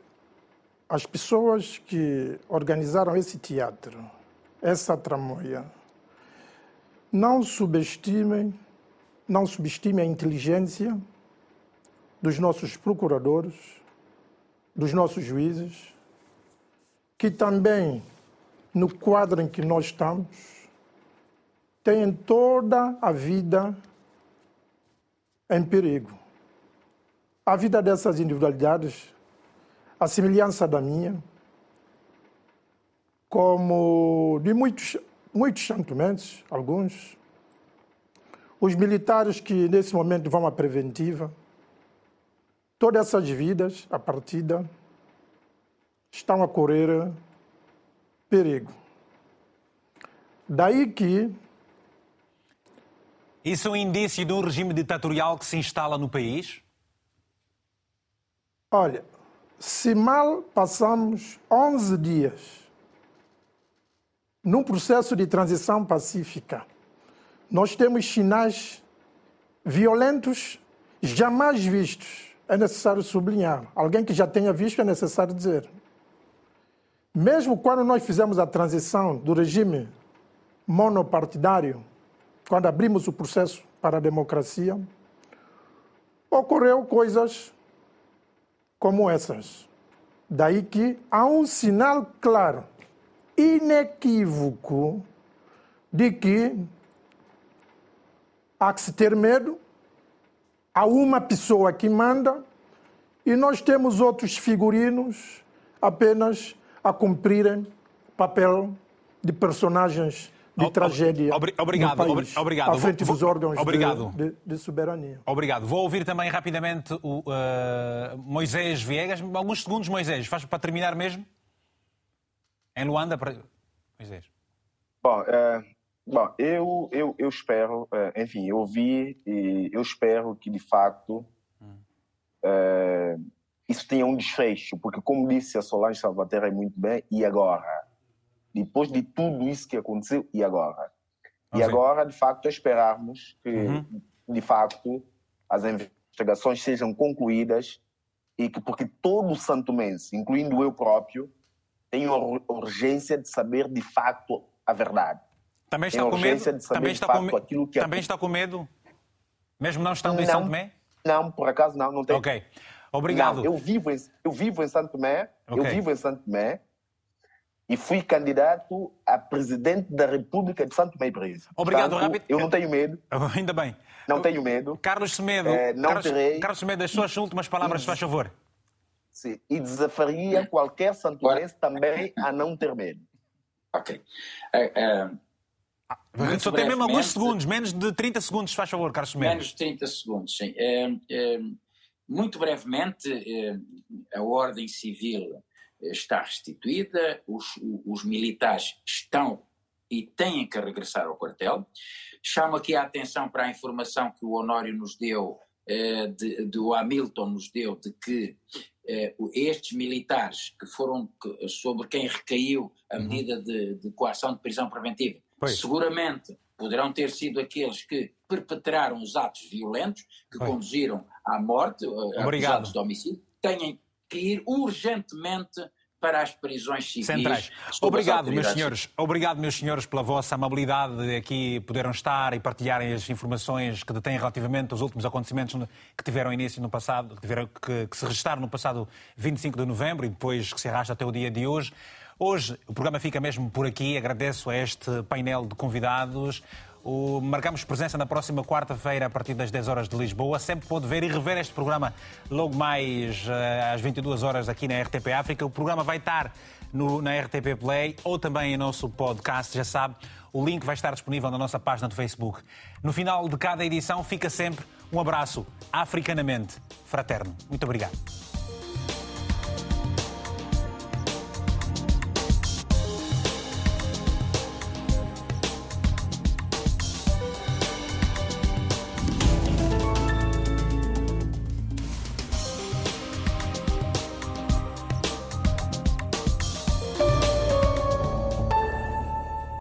D: as pessoas que organizaram esse teatro, essa tramoia, não subestimem, não subestimem a inteligência dos nossos procuradores, dos nossos juízes, que também, no quadro em que nós estamos, têm toda a vida em perigo. A vida dessas individualidades, a semelhança da minha, como de muitos, muitos santomenses, alguns, os militares que nesse momento vão à preventiva, todas essas vidas, a partida, estão a correr perigo. Daí que
A: isso é um indício de um regime ditatorial que se instala no país?
D: Olha, se mal passamos 11 dias num processo de transição pacífica, nós temos sinais violentos jamais vistos. É necessário sublinhar. Alguém que já tenha visto é necessário dizer. Mesmo quando nós fizemos a transição do regime monopartidário quando abrimos o processo para a democracia, ocorreu coisas como essas. Daí que há um sinal claro, inequívoco, de que há que se ter medo, há uma pessoa que manda e nós temos outros figurinos apenas a cumprirem papel de personagens de tragédia
A: obrigado,
D: no país,
A: obrigado.
D: à frente dos órgãos
A: obrigado.
D: De, de, de, soberania.
A: Obrigado. Vou ouvir também rapidamente o uh, Moisés Viegas. Alguns segundos, Moisés. Faz para terminar mesmo? Em Luanda? Para... Moisés.
E: Bom, uh, bom eu, eu, eu espero, uh, enfim, eu vi e eu espero que, de facto, isso tenha um desfecho, porque, como disse a Solange Salvaterra muito bem, e agora? Depois de tudo isso que aconteceu, e agora? E agora, de facto, esperarmos que, uhum. de facto, as investigações sejam concluídas e que, porque todo santo mês, incluindo eu próprio, tenho a urgência de saber de facto a verdade.
A: Também está com medo? Também está com, aquilo que também está com medo? Mesmo não estando não, em Santo Tomé?
E: Não, por acaso não, não tenho.
A: Ok. Obrigado.
E: Não, eu vivo em, eu vivo em Santo Tomé, okay. eu vivo em Santo Tomé, e fui candidato a presidente da República de Santo Tomé e Príncipe.
A: Obrigado, Portanto, rápido.
E: Eu não tenho medo.
A: Ainda bem.
E: Não tenho medo.
A: Carlos Semedo, é, não Carlos, terei. Carlos Semedo, as suas últimas palavras, faz favor.
E: Sim, e desafiaria qualquer santomense também a não ter medo.
C: Ok. Uh,
A: uh, Só tem mesmo alguns segundos, menos de 30 segundos, faz favor, Carlos Semedo.
C: Menos de 30 segundos, sim. Uh, muito brevemente, a ordem civil está restituída, os, os militares estão e têm que regressar ao quartel. Chamo aqui a atenção para a informação que o Honório nos deu de, do Hamilton nos deu de que estes militares que foram sobre quem recaiu a uhum. medida de, de coação de prisão preventiva, pois. seguramente poderão ter sido aqueles que perpetraram os atos violentos que pois. conduziram à morte, acusados de homicídio, têm que ir urgentemente para as prisões civis.
A: Centrais. Obrigado, meus senhores. Obrigado, meus senhores, pela vossa amabilidade de aqui poderam estar e partilharem as informações que detêm relativamente aos últimos acontecimentos que tiveram início no passado, que, tiveram, que, que se registaram no passado 25 de novembro e depois que se arrasta até o dia de hoje. Hoje o programa fica mesmo por aqui. Agradeço a este painel de convidados. O, marcamos presença na próxima quarta-feira, a partir das 10 horas de Lisboa. Sempre pode ver e rever este programa logo mais uh, às 22 horas aqui na RTP África. O programa vai estar no, na RTP Play ou também em nosso podcast, já sabe. O link vai estar disponível na nossa página do Facebook. No final de cada edição fica sempre um abraço africanamente fraterno. Muito obrigado.